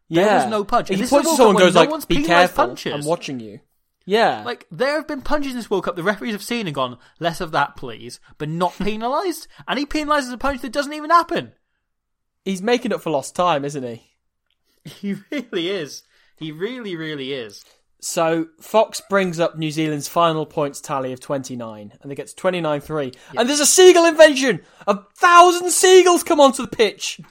There Yeah. was no punch. He And this points to someone goes like, no one's "Be careful, punches. I'm watching you." Yeah. Like there have been punches in this World Cup the referees have seen and gone, "Less of that, please," but not penalised. and he penalises a punch that doesn't even happen. He's making up for lost time, isn't he? He really is. He really, really is. So Fox brings up New Zealand's final points tally of 29, and they get to 29-3. And there's a seagull invasion! A thousand seagulls come onto the pitch!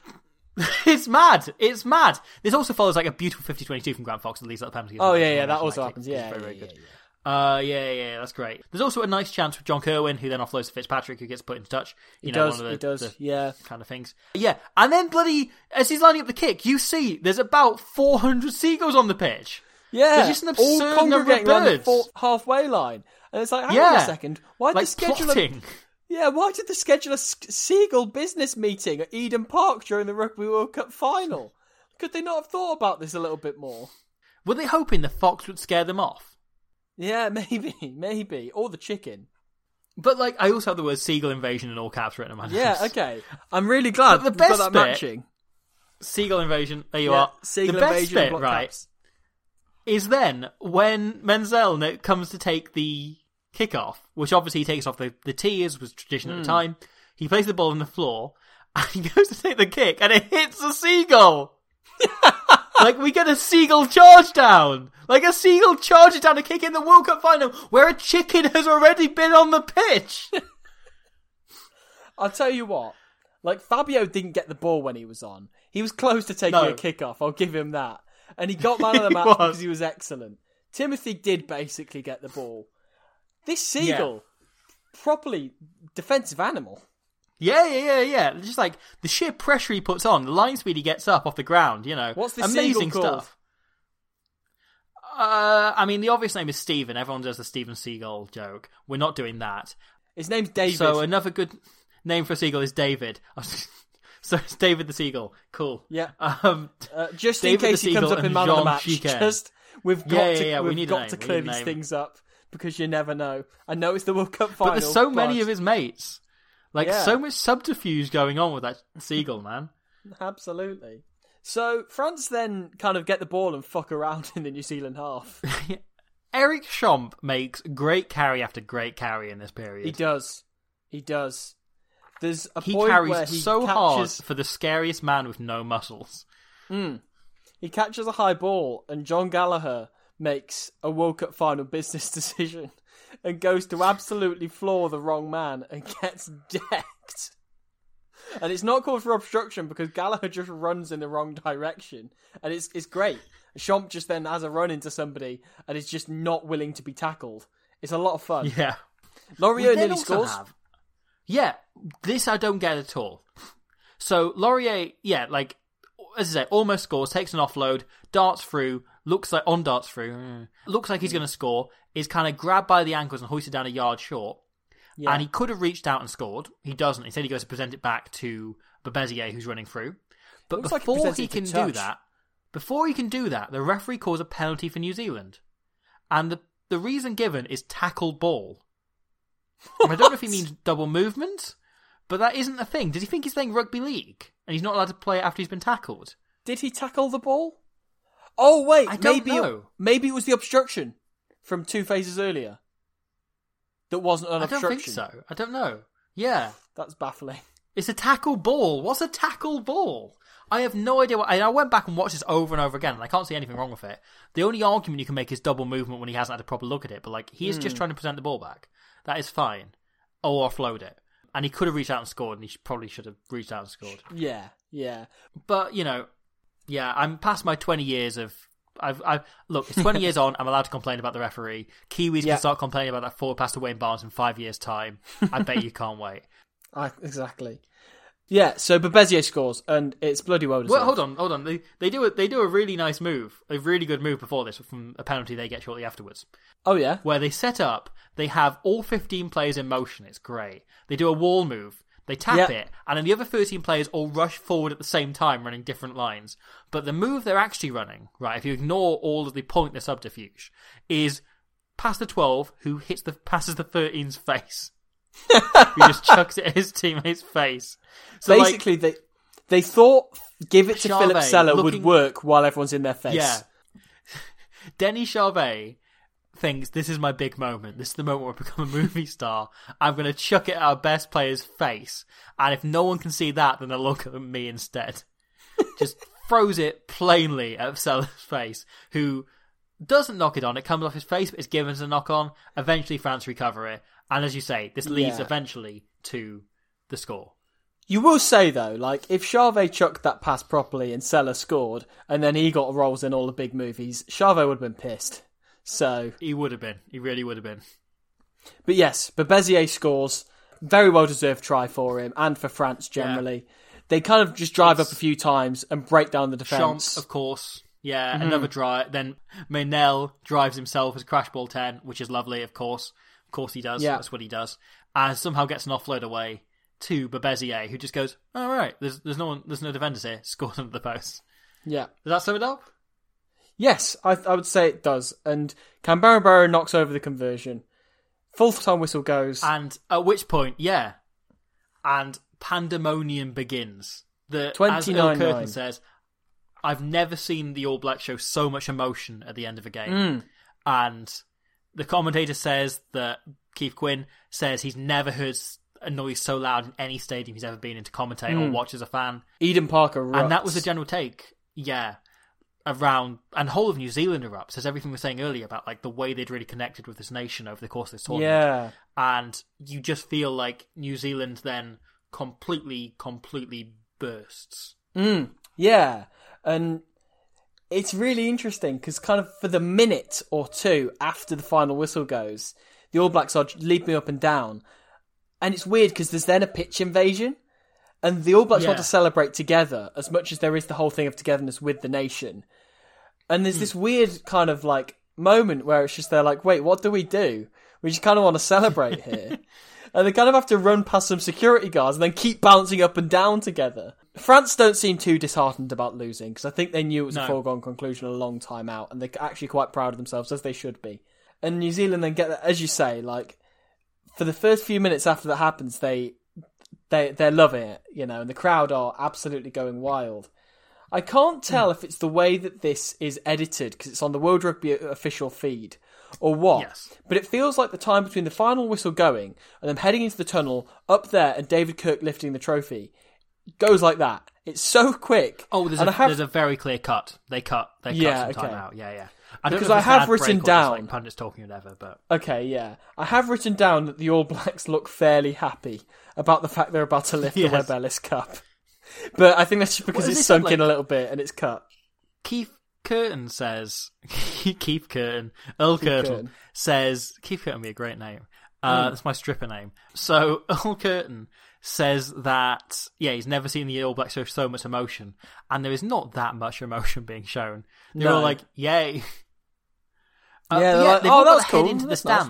It's mad. It's mad. This also follows like a beautiful 50-22 from Grant Fox that leads up the penalty. Oh, yeah, yeah, that also happens. Yeah, very, yeah, very yeah, good. yeah. Uh, yeah, yeah, that's great. There's also a nice chance with John Kirwan, who then offloads to Fitzpatrick, who gets put into touch. You He know, does, one of the, he does, the yeah. kind of things. Yeah, and then bloody as he's lining up the kick, you see there's about 400 seagulls on the pitch. Yeah, There's just an all absurd number of congregating around the birds. four- halfway line. And it's like, hang yeah, on a second, why like did the plotting. Yeah, why did they schedule a seagull business meeting at Eden Park during the Rugby World Cup final? Could they not have thought about this a little bit more? Were they hoping the fox would scare them off? Yeah, maybe, maybe. Or the chicken. But like, I also have the word seagull invasion in all caps written on my Yeah, okay. I'm really glad But the we've got best that bit- matching. Seagull invasion. There you Yeah, are. seagull the best invasion bit, right? caps. Is then when Mesnel comes to take the kickoff, which obviously he takes off the, the tee, as was tradition at Hmm. the time. He places the ball on the floor, and he goes to take the kick, and it hits a seagull! like, we get a seagull charge down! Like, a seagull charges down a kick in the World Cup final, where a chicken has already been on the pitch! I'll tell you what. Like Fabio didn't get the ball when he was on. He was close to taking No. a kick off. I'll give him that. And he got man of the He match was. because he was excellent. Timothy did basically get the ball. This seagull, properly defensive animal. Yeah, yeah, yeah, yeah. Just like the sheer pressure he puts on, the line speed he gets up off the ground, you know. What's this amazing stuff. Uh, I mean, the obvious name is Steven. Everyone does the Steven Seagull joke. We're not doing that. His name's David. So another good name for a seagull is David. so it's David the Seagull. Cool. Yeah. Um, Uh, just David in case he comes up in man of the match, Chiquet. just we've got Yeah, yeah, to yeah, we we've need got name, to clear these name. things up because you never know. I know it's the World Cup final, but there's so many of his mates. Like so much subterfuge going on with that seagull, man. Absolutely. So France then kind of get the ball and fuck around in the New Zealand half. Eric Champ makes great carry after great carry in this period. he does. He does. There's a He point carries where he so hard for the scariest man with no muscles. Hmm. he catches a high ball and John Gallagher makes a World Cup final business decision and goes to absolutely floor the wrong man and gets decked. And it's not called for obstruction because Gallagher just runs in the wrong direction. And it's it's great. Champ just then has a run into somebody and is just not willing to be tackled. It's a lot of fun. Yeah. Lorieux We nearly scores. have- yeah, this I don't get at all. So Lorieux, yeah, like as I say, almost scores, takes an offload, darts through, looks like on darts through, mm, looks like he's going to score, is kind of grabbed by the ankles and hoisted down a yard short. Yeah. And he could have reached out and scored. He doesn't. Instead, he goes to present it back to Berbizier, who's running through. But Looks like he before he can do touch. that, before he can do that, the referee calls a penalty for New Zealand, and the the reason given is tackle ball. I don't know if he means double movement, but that isn't a thing. Does he think he's playing rugby league and he's not allowed to play after he's been tackled? did he tackle the ball? Oh wait, I don't maybe It, know. maybe it was the obstruction from two phases earlier. That wasn't an I don't obstruction. think so. I don't know. Yeah. That's baffling. It's a tackle ball. What's a tackle ball? I have no idea. What, I, I went back and watched this over and over again, and I can't see anything wrong with it. The only argument you can make is double movement when he hasn't had a proper look at it. But like, he is just hmm. trying to present the ball back. That is fine. Or offload it, and he could have reached out and scored, and he probably should have reached out and scored. Yeah, yeah. But you know, yeah, I'm past my 20 years of. I've, I've look. It's 20 years on. I'm allowed to complain about the referee. Kiwis Yeah. can start complaining about that forward pass to Wayne Barnes in five years' time. I bet you can't wait. I, exactly. Yeah, so Berbizier scores, and it's bloody well deserved. Well, hold on, hold on. They they do a, they do a really nice move, a really good move before this from a penalty they get shortly afterwards, Oh yeah, where they set up. They have all 15 players in motion. It's great. They do a wall move. They tap Yep. it, and then the other 13 players all rush forward at the same time, running different lines. But the move they're actually running, right, if you ignore all of the pointless subterfuge, is past the 12 who hits the passes the 13's face. he just chucks it at his teammate's face. So like, basically they they thought give it to Charvet Philippe Sella would work while everyone's in their face. Yeah. Denis Charvet thinks this is my big moment. This is the moment where I become a movie star. I'm going to chuck it at our best player's face. And if no one can see that, then they'll look at me instead. Just throws it plainly at Sella's face, who doesn't knock it on. It comes off his face, but it's given as a knock on. Eventually, France recover it. And as you say, this leads Yeah. eventually to the score. You will say though, like if Charvet chucked that pass properly and Sella scored, and then he got roles in all the big movies, Charvet would have been pissed. So, He would have been. He really would have been. but yes, but Berbizier scores. Very well deserved try for him and for France generally. They kind of just drive up a few times and break down the defense. Champ, of course. Yeah, Mm-hmm. another drive. Then Mesnel drives himself as Crash Ball 10, which is lovely, of course. Of course he does. Yeah. That's what he does. And somehow gets an offload away to Berbizier, who just goes, all right, there's, there's no one, there's no defenders here. Scores under the post. yeah. Does that sum it up? Yes, I, I would say it does. And Camberabero knocks over the conversion. Full time whistle goes. And at which point, yeah. And pandemonium begins. The, as Earl 29-9. Kirton says, I've never seen the All Blacks show so much emotion at the end of a game. Mm. And the commentator says that Keith Quinn says he's never heard a noise so loud in any stadium he's ever been in to commentate or watch as a fan. Eden Parker erupts. And that was the general take, yeah, around and whole of New Zealand erupts. As everything we were saying earlier about like the way they'd really connected with this nation over the course of this tournament Yeah. and you just feel like New Zealand then completely, completely bursts. Mm, yeah, and it's really interesting because kind of for the minute or two after the final whistle goes, the All Blacks are leaping up and down, and it's weird because there's then a pitch invasion, and the All Blacks want to celebrate together as much as there is the whole thing of togetherness with the nation, and there's hmm. this weird kind of like moment where it's just they're like, wait, what do we do? We just kind of want to celebrate here. And they kind of have to run past some security guards and then keep bouncing up and down together. France don't seem too disheartened about losing because I think they knew it was a foregone conclusion a long time out, and they're actually quite proud of themselves as they should be. And New Zealand then get that, as you say, like for the first few minutes after that happens, they they they're loving it, you know, and the crowd are absolutely going wild. I can't tell hmm. if it's the way that this is edited because it's on the World Rugby official feed or what. Yes. But it feels like the time between the final whistle going and them heading into the tunnel up there and David Kirk lifting the trophy goes like that. It's so quick. Oh, there's, And have- there's a very clear cut. They cut. They cut Yeah, some time out. Yeah, yeah. I Because I have written down- like pundits talking or whatever, but Okay, yeah. I have written down that the All Blacks look fairly happy about the fact they're about to lift Yes. the Webb Ellis Cup. But I think that's just because it's sunk like- in a little bit and it's cut. Keith Curtin says Keith Curtin Earle Kirton Curtin. says Keith Curtin would be a great name. Uh, That's my stripper name. So Earle Kirton says that yeah he's never seen the All Blacks show so much emotion, and there is not that much emotion being shown. They're all like yay. Uh, Yeah, they're like, "Oh, that's cool. into the That's nice,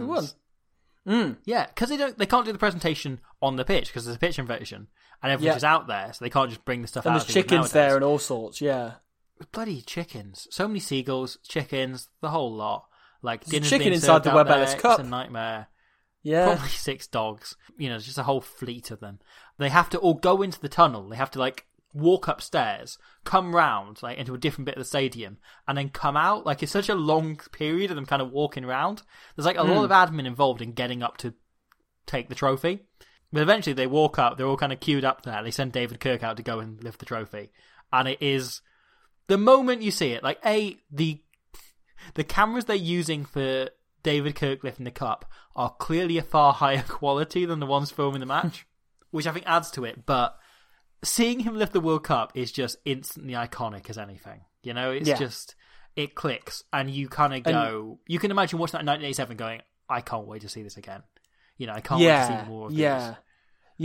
stands. Yeah, because they don't, they can't do the presentation on the pitch because there's a pitch invasion and everyone's Yeah. just out there, so they can't just bring the stuff And out. there's they chickens there and all sorts, yeah. bloody chickens. So many seagulls, chickens, the whole lot. Like There's dinner's chicken being inside the there, Ellis It's Cup. a nightmare. Yeah. Probably six dogs. You know, just a whole fleet of them. They have to all go into the tunnel. They have to like walk upstairs, come round like into a different bit of the stadium, and then come out. Like it's such a long period of them kind of walking around. There's like a lot hmm. of admin involved in getting up to take the trophy. But eventually they walk up, they're all kind of queued up there. They send David Kirk out to go and lift the trophy. And it is the moment you see it, like A, the the cameras they're using for David Kirk lifting the cup are clearly a far higher quality than the ones filming the match, which I think adds to it. But seeing him lift the World Cup is just instantly iconic as anything. You know, it's Yeah. just it clicks, and you kind of go. you can imagine watching that in 1987, going, "I can't wait to see this again." You know, I can't wait to yeah, see more of yeah, these.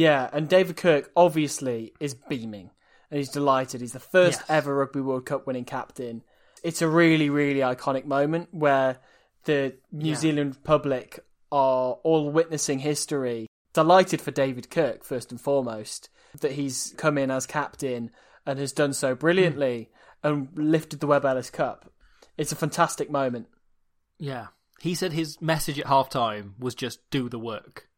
yeah. And David Kirk obviously is beaming and he's delighted. He's the first Yes. ever Rugby World Cup winning captain. It's a really, really iconic moment where the New Yeah. Zealand public are all witnessing history. Delighted for David Kirk first and foremost that he's come in as captain and has done so brilliantly hmm. and lifted the Webb Ellis Cup. It's a fantastic moment. Yeah. He said his message at halftime was just do the work.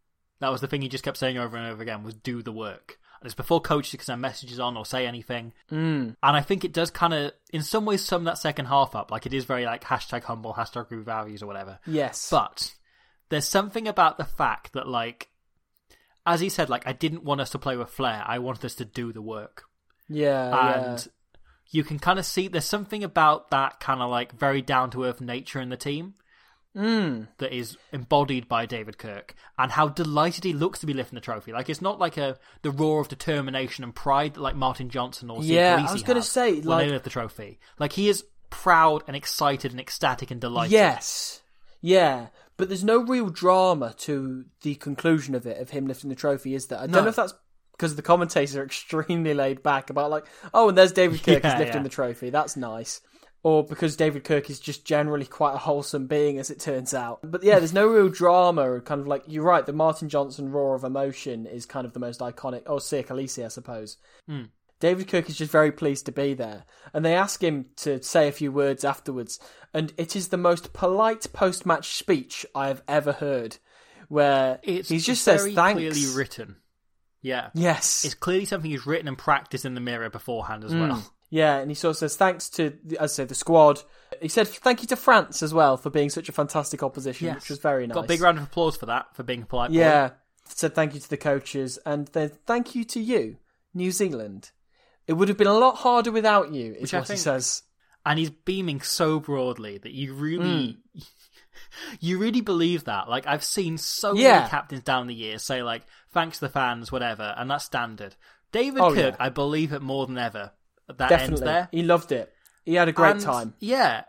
That was the thing he just kept saying over and over again was do the work. It's before coaches can send messages on or say anything. Mm. And I think it does kind of, in some ways, sum that second half up. Like it is very like hashtag humble, hashtag group values or whatever. Yes. But there's something about the fact that like, as he said, like I didn't want us to play with flair. I wanted us to do the work. yeah, and you can kind of see there's something about that kind of like very down to earth nature in the team yeah. Mm. that is embodied by David Kirk and how delighted he looks to be lifting the trophy. Like it's not like a the roar of determination and pride that like Martin Johnson or Steve Yeah, I was gonna have say, when like- they lift the trophy. Like he is proud and excited and ecstatic and delighted. Yes. Yeah. But there's no real drama to the conclusion of it, of him lifting the trophy, is there? I No. don't know if that's because the commentators are extremely laid back about, like, oh, and there's David Kirk Yeah, is lifting yeah. the trophy. That's nice. Or because David Kirk is just generally quite a wholesome being, as it turns out. But yeah, there's no real drama. Kind of like, you're right, the Martin Johnson roar of emotion is kind of the most iconic. Oh, Siya Kolisi, I suppose. Hmm. David Kirk is just very pleased to be there. And they ask him to say a few words afterwards. And it is the most polite post match speech I have ever heard. Where It's he just says thanks. clearly written. Yeah. Yes. It's clearly something he's written and practiced in the mirror beforehand as hmm. well. Yeah, and he sort of says thanks to, as I say, the squad. He said thank you to France as well for being such a fantastic opposition, which was very nice. Got a big round of applause for that, for being a polite boy. Yeah, said thank you to the coaches, and then thank you to you, New Zealand. It would have been a lot harder without you, is Which I what he says. and he's beaming so broadly that you really mm. you really believe that like i've seen so Yeah. many captains down the years say like thanks to the fans whatever and that's standard david Oh, kirk yeah. i believe it more than ever that Definitely, there he loved it. He had a great And, time. yeah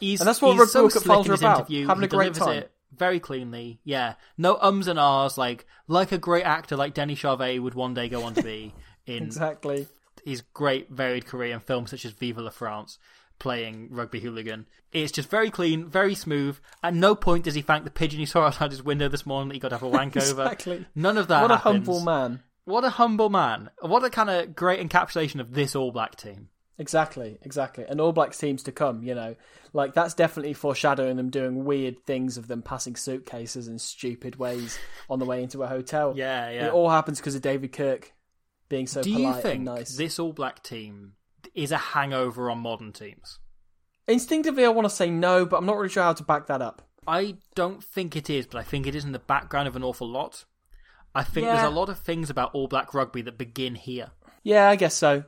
he's And that's what he's Rugby so slick in his about, interview. having He a great time. it very cleanly yeah no ums and ahs like like a great actor like denis charvet would one day go on to be in Exactly. his great varied career in films such as Viva la France, playing rugby hooligan. It's just very clean, very smooth. At no point does he thank the pigeon he saw outside his window this morning that he got to have a wank over. Exactly. None of that. What a humble man. What a humble man. What a kind of great encapsulation of this All Black team. Exactly, exactly. And All Blacks teams to come, you know. Like, that's definitely foreshadowing them doing weird things of them passing suitcases in stupid ways on the way into a hotel. Yeah, yeah. It all happens because of David Kirk being so Do you think and nice. this All Black team is a hangover on modern teams? Instinctively, I want to say no, but I'm not really sure how to back that up. I don't think it is, but I think it is in the background of an awful lot. I think Yeah. there's a lot of things about All Black rugby that begin here. Yeah, I guess so.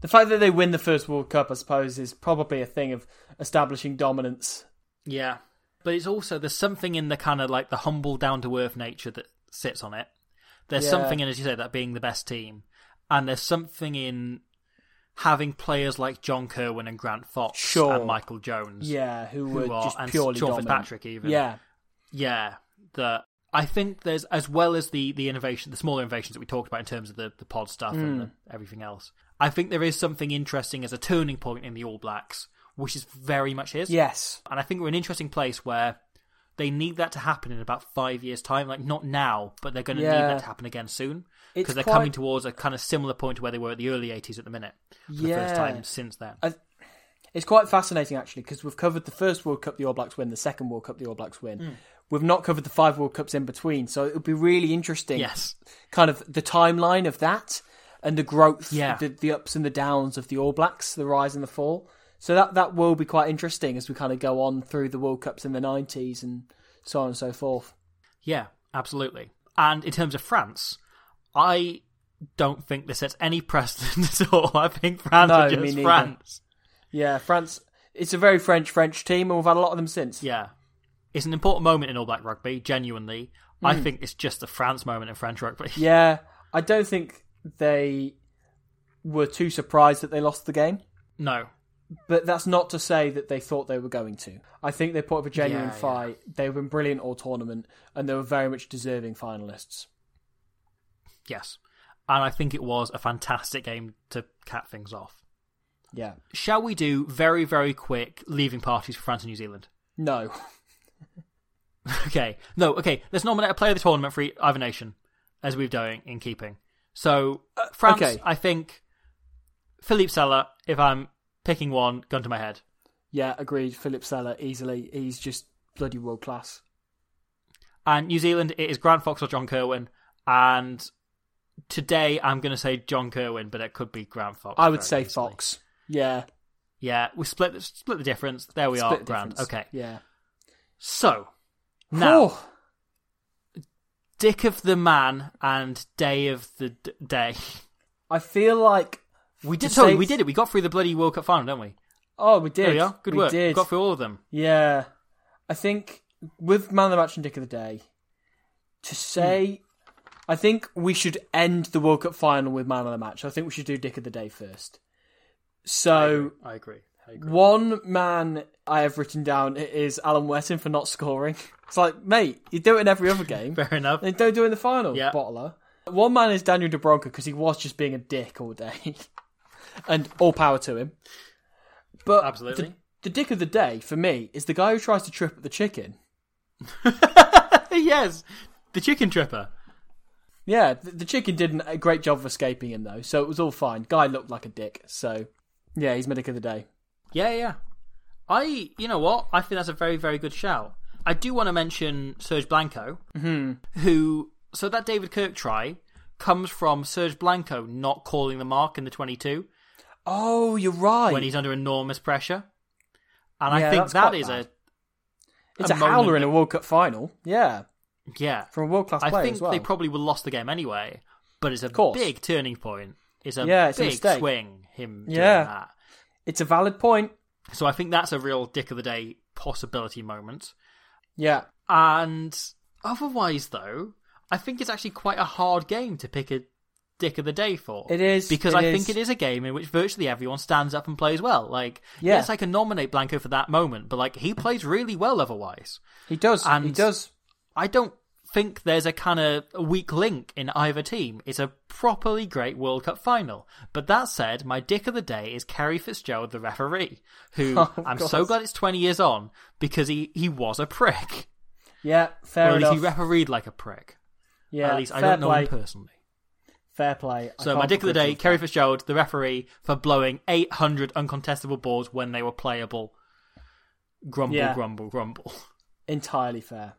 The fact that they win the first World Cup, I suppose, is probably a thing of establishing dominance. Yeah. But it's also there's something in the kind of like the humble down to earth nature that sits on it. There's Yeah. something in as you say that being the best team. And there's something in having players like John Kirwan and Grant Fox Sure. and Michael Jones. Yeah, who, Who were are- just and purely Sean dominant. Fitzpatrick even. Yeah, Yeah. That I think there's as well as the the innovation the smaller innovations that we talked about in terms of the, the pod stuff and the, everything else. I think there is something interesting as a turning point in the All Blacks, which is very much his. yes, And I think we're in an interesting place where they need that to happen in about five years' time. Like, not now, but they're going to Yeah. need that to happen again soon. Because they're quite- coming towards a kind of similar point to where they were at the early 80s at the minute. For the first time since then. I- It's quite fascinating actually because we've covered the first World Cup the All Blacks win, the second World Cup the All Blacks win. Hmm. We've not covered the five World Cups in between, so it would be really interesting. yes. kind of the timeline of that and the growth, Yeah. the, the ups and the downs of the All Blacks, the rise and the fall. So that that will be quite interesting as we kind of go on through the World Cups in the nineties and so on and so forth. Yeah, absolutely. And in terms of France, I don't think this sets any precedent at all. I think France No, just. France. Yeah, France. It's a very French French team, and we've had a lot of them since. Yeah. It's an important moment in All Black rugby, genuinely. I Mm. think it's just a France moment in French rugby. Yeah, I don't think they were too surprised that they lost the game. No. But that's not to say that they thought they were going to. I think they put up a genuine Yeah, yeah. fight. They've been brilliant all tournament, and they were very much deserving finalists. Yes. And I think it was a fantastic game to cap things off. Yeah. Shall we do very, very quick leaving parties for France and New Zealand? No. Okay. No, okay. Let's nominate a player of the tournament for either nation, as we're doing in keeping. So, uh, France, okay. I think Philippe Sella, if I'm picking one, gun to my head. Yeah, agreed. Philippe Sella, easily. He's just bloody world class. And New Zealand, it is Grant Fox or John Kirwan. And today, I'm going to say John Kirwan, but it could be Grant Fox. I would say easily. Fox. Yeah. Yeah, we split the, split the difference. There we are, Split Grant. Okay. Yeah. So, now. Dick of the Man and Day of the d- Day. I feel like We did. Sorry, we did it. We got through the bloody World Cup final, don't we? Oh, we did. There we are. Good we work. Did. Got through all of them. Yeah, I think with man of the match and dick of the day, to hmm. say, I think we should end the World Cup final with man of the match. I think we should do dick of the day first. So I agree. I agree. One man I have written down is Alan Whetton for not scoring. It's like, mate, you do it in every other game. Fair enough. They don't do it in the final, Yeah. bottler. One man is Daniel Dubroca because he was just being a dick all day, and all power to him. But Absolutely. the, the dick of the day for me is the guy who tries to trip at the chicken. yes, the chicken tripper. Yeah, the, the chicken did a great job of escaping him though, so it was all fine. Guy looked like a dick, so yeah, he's medic of the day. Yeah, yeah. I, you know what? I think that's a very, very good shout. I do want to mention Serge Blanco, mm-hmm. who. So that David Kirk try comes from Serge Blanco not calling the mark in the 22 Oh, you're right. when he's under enormous pressure. And Yeah, I think that is bad. a. it's a a, howler in a World Cup final. Yeah, Yeah. from a world class I think well. they probably would have lost the game anyway, but it's a big turning point. It's a Yeah, it's a big mistake. swing, him Yeah. doing that. It's a valid point. So I think that's a real dick of the day possibility moment. Yeah, And otherwise, though, I think it's actually quite a hard game to pick a dick of the day for. It is, because it I is. think it is a game in which virtually everyone stands up and plays well. Like, Yeah. yes, I can nominate Blanco for that moment, but like he plays really well otherwise. he does. And he does. I don't think there's a kind of weak link in either team. It's a properly great World Cup final. But that said, my dick of the day is Kerry Fitzgerald, the referee, who Oh, I'm God. so glad it's 20 years on because he, he was a prick. Yeah, fair or at least he refereed like a prick. yeah, at least I don't know play. him personally. Fair play. I So my dick of the day, Kerry. Fitzgerald, the referee, for blowing 800 uncontestable balls when they were playable. Grumble, Yeah. grumble, grumble. entirely fair.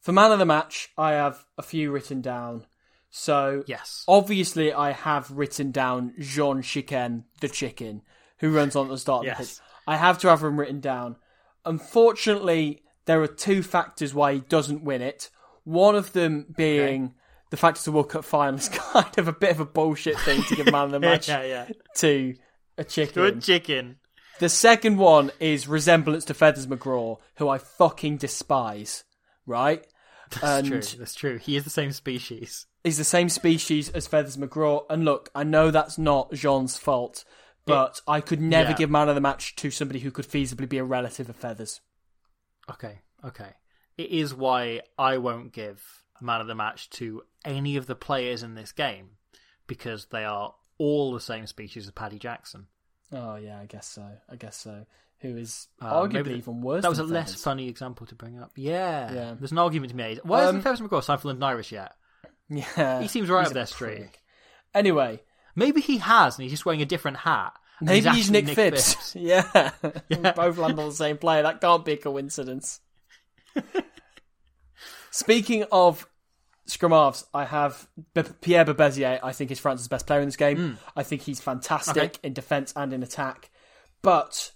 For man of the match, I have a few written down. So Yes. obviously, I have written down Jean Chicken, the chicken, who runs on the start of Yes. the pitch. I have to have him written down. Unfortunately, there are two factors why he doesn't win it. One of them being the fact it's a World Cup final is kind of a bit of a bullshit thing to give man of the match yeah, yeah. to a chicken. Good chicken. The second one is resemblance to Feathers McGraw, who I fucking despise. Right? That's and true. That's true. He is the same species. he's the same species as Feathers McGraw. And look, I know that's not Jean's fault, but I could never Yeah. give man of the match to somebody who could feasibly be a relative of Feathers. Okay, okay. It is why I won't give man of the match to any of the players in this game because they are all the same species as Paddy Jackson. Oh yeah, I guess so. I guess so. Who is Uh, arguably maybe even worse? That was a less funny example to bring up. Yeah, Yeah. There's an argument to be made. Why Um, isn't signed for London Irish yet? Yeah, He seems right up street. prick. Anyway, Maybe he has, and he's just wearing a different hat. maybe he's, actually Nick, Phipps. yeah, Yeah. both land on the same player. That can't be a coincidence. Speaking of scrum halves, I have B- Pierre Berbizier. I think is France's best player in this game. I think he's fantastic. Okay. in defence and in attack. But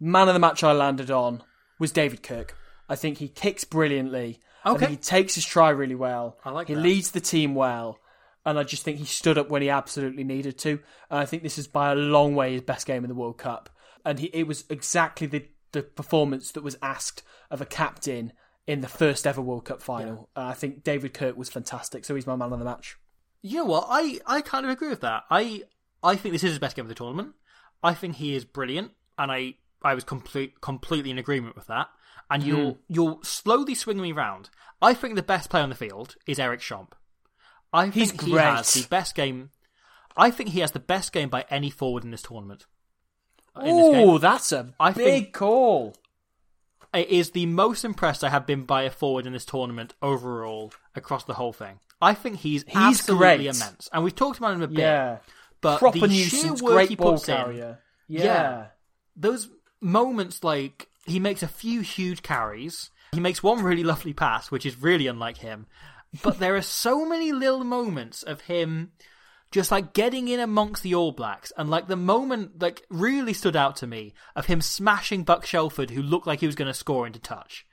man of the match I landed on was David Kirk. I think he kicks brilliantly. Okay. think he takes his try really well. I like he that. leads the team well. And I just think he stood up when he absolutely needed to. And I think this is by a long way his best game in the World Cup. And he, it was exactly the, the performance that was asked of a captain in the first ever World Cup final. And I think David Kirk was fantastic, so he's my man of the match. You know what? I, I kind of agree with that. I I think this is his best game of the tournament. I think he is brilliant, and I I was complete completely in agreement with that. And hmm. you'll you'll slowly swing me round. I think the best player on the field is Eric Champ. I He's think he great. has the best game. I think he has the best game by any forward in this tournament. Uh, in this game. Oh, that's a I big call. It is the most impressed I have been by a forward in this tournament overall across the whole thing. I think he's, He's absolutely great. immense, and we've talked about him a bit. Yeah. but Proper the sheer work great he puts in. Yeah. Yeah. those moments like he makes a few huge carries, he makes one really lovely pass, which is really unlike him. But there are so many little moments of him just like getting in amongst the All Blacks, and like the moment like really stood out to me of him smashing Buck Shelford, who looked like he was going to score into touch,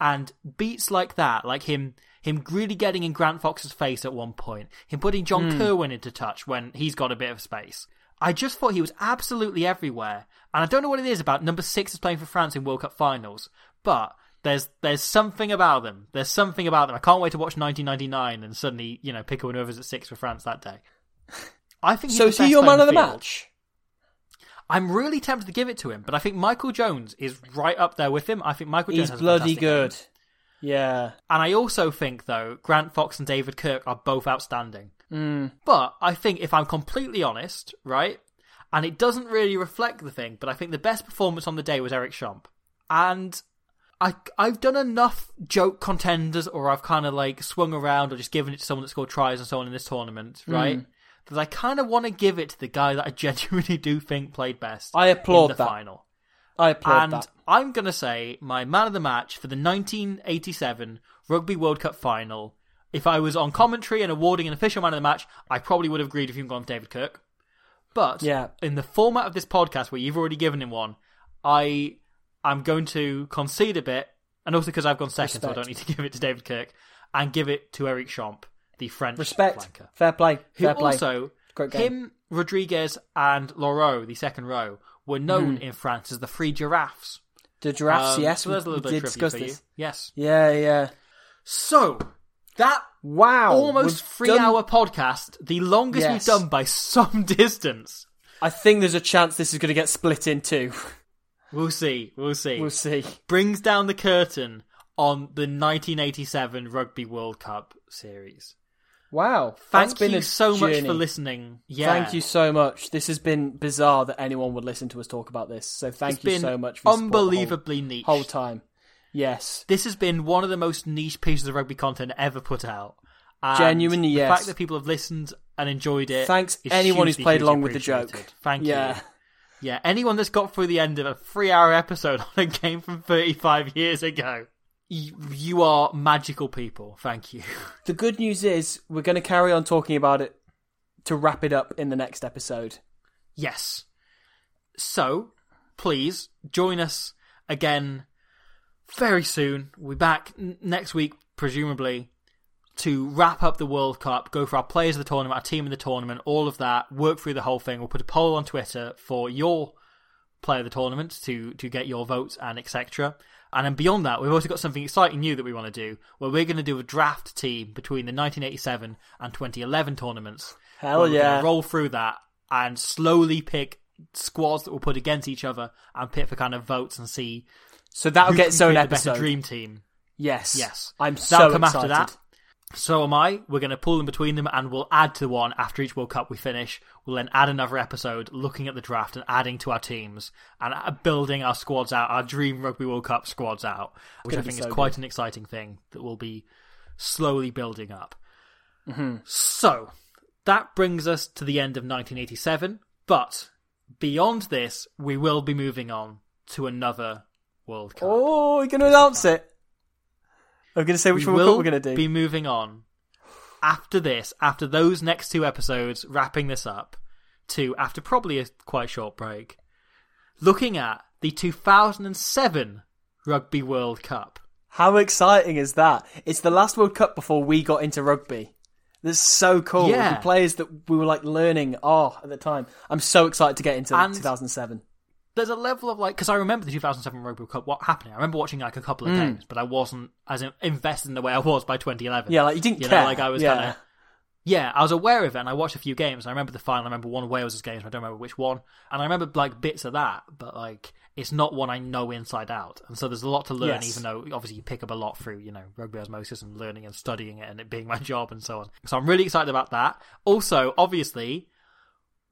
and beats like that, like him him really getting in Grant Fox's face at one point, him putting John hmm. Kirwan into touch when he's got a bit of space. I just thought he was absolutely everywhere, and I don't know what it is about number six is playing for France in World Cup finals, but there's there's something about them. There's something about them. I can't wait to watch 1999 and suddenly you know pick a winner at six for France that day. I think So the is he your man of the field. match? I'm really tempted to give it to him, but I think Michael Jones is right up there with him. I think Michael Jones is bloody good. game. Yeah. And I also think, though, Grant Fox and David Kirk are both outstanding. Mm. But I think, if I'm completely honest, right, and it doesn't really reflect the thing, but I think the best performance on the day was Eric Champ. And I, I've done enough joke contenders, or I've kind of like swung around, or just given it to someone that scored tries and so on in this tournament, Mm. right? That I kind of want to give it to the guy that I genuinely do think played best. I applaud in the that. final. I applaud And that. I'm going to say my man of the match for the 1987 Rugby World Cup final. If I was on commentary and awarding an official man of the match, I probably would have agreed if you'd gone with David Kirk. But Yeah. in the format of this podcast where you've already given him one, I am going to concede a bit, and also because I've gone second, so I don't need to give it to David Kirk, and give it to Eric Champ, the French Respect. flanker Fair play. who Fair play. also him, Rodriguez, and Lorieux, the second row, were known Hmm. in France as the Free Giraffes. the giraffes, Um, yes, so there's a little we bit did discuss for you. this. Yes. Yeah, yeah. So that Wow. almost three done- hour podcast, the longest Yes. we've done by some distance. I think there's a chance this is going to get split in two. We'll see. We'll see. We'll see. Brings down the curtain on the 1987 Rugby World Cup series. Wow. Thank you so much for listening. Yeah. Thank you so much. This has been bizarre that anyone would listen to us talk about this. So thank It's you so much for your support the whole- unbelievably niche. whole time. Yes. This has been one of the most niche pieces of rugby content ever put out. And Genuinely, the yes. fact that people have listened and enjoyed it. Thanks anyone who's played along with the joke. Thank Yeah. you. Yeah, anyone that's got through the end of a three-hour episode on a game from 35 years ago, you, you are magical people. Thank you. The good news is we're going to carry on talking about it to wrap it up in the next episode. Yes. So, please join us again very soon. We'll be back n- next week, presumably, to wrap up the World Cup, go for our players of the tournament, our team of the tournament, all of that, work through the whole thing. We'll put a poll on Twitter for your player of the tournament to, to get your votes and etc. And then beyond that, we've also got something exciting new that we want to do, where we're going to do a draft team between the 1987 and 2011 tournaments. Hell we're yeah. roll through that and slowly pick squads that we'll put against each other and pick for kind of votes and see So that'll get its own create better episode. dream team. Yes. Yes, I'm That'll so come excited. after that. So am I. We're going to pull them between them, and we'll add to one after each World Cup we finish. We'll then add another episode looking at the draft and adding to our teams and uh, building our squads out, our dream Rugby World Cup squads out, which I think is quite good. an exciting thing that we'll be slowly building up. Mm-hmm. So that brings us to the end of 1987. But beyond this, we will be moving on to another World Cup. Oh, you're going to announce it. I'm going to say which we World Cup we're going to do. be moving on after this, after those next two episodes, wrapping this up, to after probably a quite short break, looking at the 2007 Rugby World Cup. How exciting is that? It's the last World Cup before we got into rugby. That's so cool. Yeah. The players that we were like learning, oh, at the time. I'm so excited to get into And- 2007. There's a level of like because I remember the 2007 Rugby World Cup what happening. I remember watching like a couple of mm. games, but I wasn't as invested in the way I was by 2011. Yeah, like you didn't You know, care. like I was yeah. kind of Yeah, I was aware of it, and I watched a few games. I remember the final. I remember one of Wales' games. I don't remember which one, and I remember like bits of that. But like, it's not one I know inside out, and so there's a lot to learn. Yes. Even though obviously you pick up a lot through you know rugby osmosis and learning and studying it, and it being my job and so on. So I'm really excited about that. Also, obviously,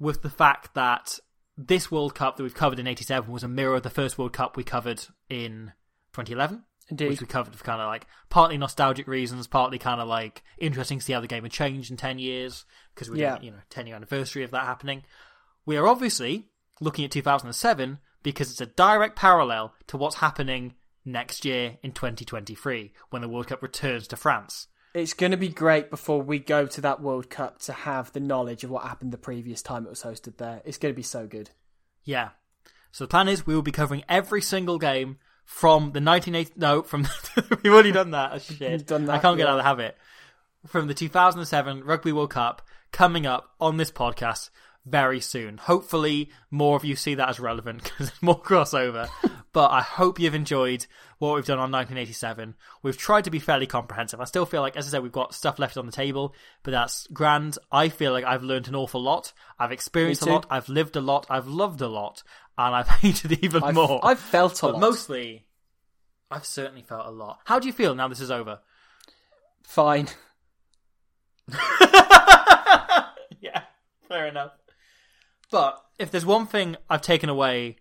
with the fact that this World Cup that we've covered in '87 was a mirror of the first World Cup we covered in 2011 Indeed. which we covered for kind of like partly nostalgic reasons, partly kind of like interesting to see how the game had changed in 10 years because we're Yeah. doing, you know, 10 year anniversary of that happening. We are obviously looking at 2007 because it's a direct parallel to what's happening next year in 2023 when the World Cup returns to France. It's going to be great before we go to that World Cup to have the knowledge of what happened the previous time it was hosted there. It's going to be so good. Yeah. So the plan is we will be covering every single game from the 1980. No, from we've already done that. Oh, shit. Done that, I can't get out of the habit. From the 2007 Rugby World Cup coming up on this podcast very soon. Hopefully, more of you see that as relevant because more crossover. but I hope you've enjoyed what we've done on 1987. We've tried to be fairly comprehensive. I still feel like, as I said, we've got stuff left on the table, but that's grand. I feel like I've learned an awful lot. I've experienced a lot. I've lived a lot. I've loved a lot, and I've hated even I've, more. I've felt a but lot. mostly, I've certainly felt a lot. How do you feel now this is over? Fine. yeah, fair enough. But if there's one thing I've taken away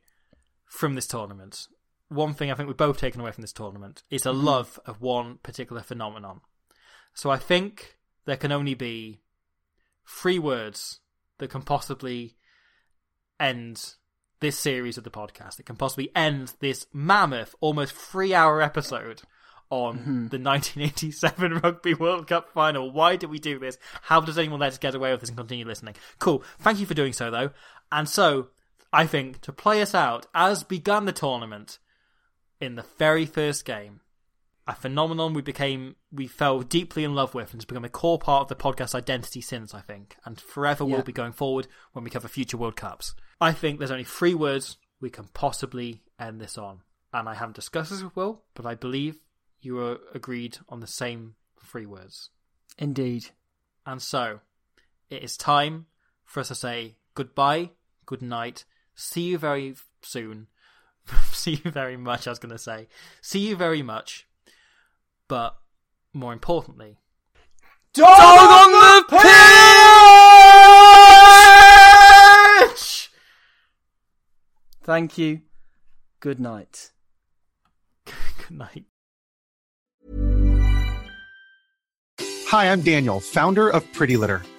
from this tournament, one thing I think we've both taken away from this tournament is a mm-hmm. love of one particular phenomenon. So I think there can only be three words that can possibly end this series of the podcast. It can possibly end this mammoth, almost three hour episode on mm-hmm. the 1987 Rugby World Cup final. Why did we do this? How does anyone let us get away with this and continue listening? Cool. Thank you for doing so, though. And so, I think to play us out, as begun the tournament in the very first game, a phenomenon we became, we fell deeply in love with and has become a core part of the podcast identity since, I think, and forever Yeah. will be going forward when we cover future World Cups. I think there's only three words we can possibly end this on. And I haven't discussed this with Will, but I believe you were agreed on the same three words. Indeed. And so, it is time for us to say goodbye, good night, see you very soon, see you very much, I was going to say. See you very much, but more importantly, Dog on the pitch! Thank you. Good night. good night. Hi, I'm Daniel, founder of Pretty Litter.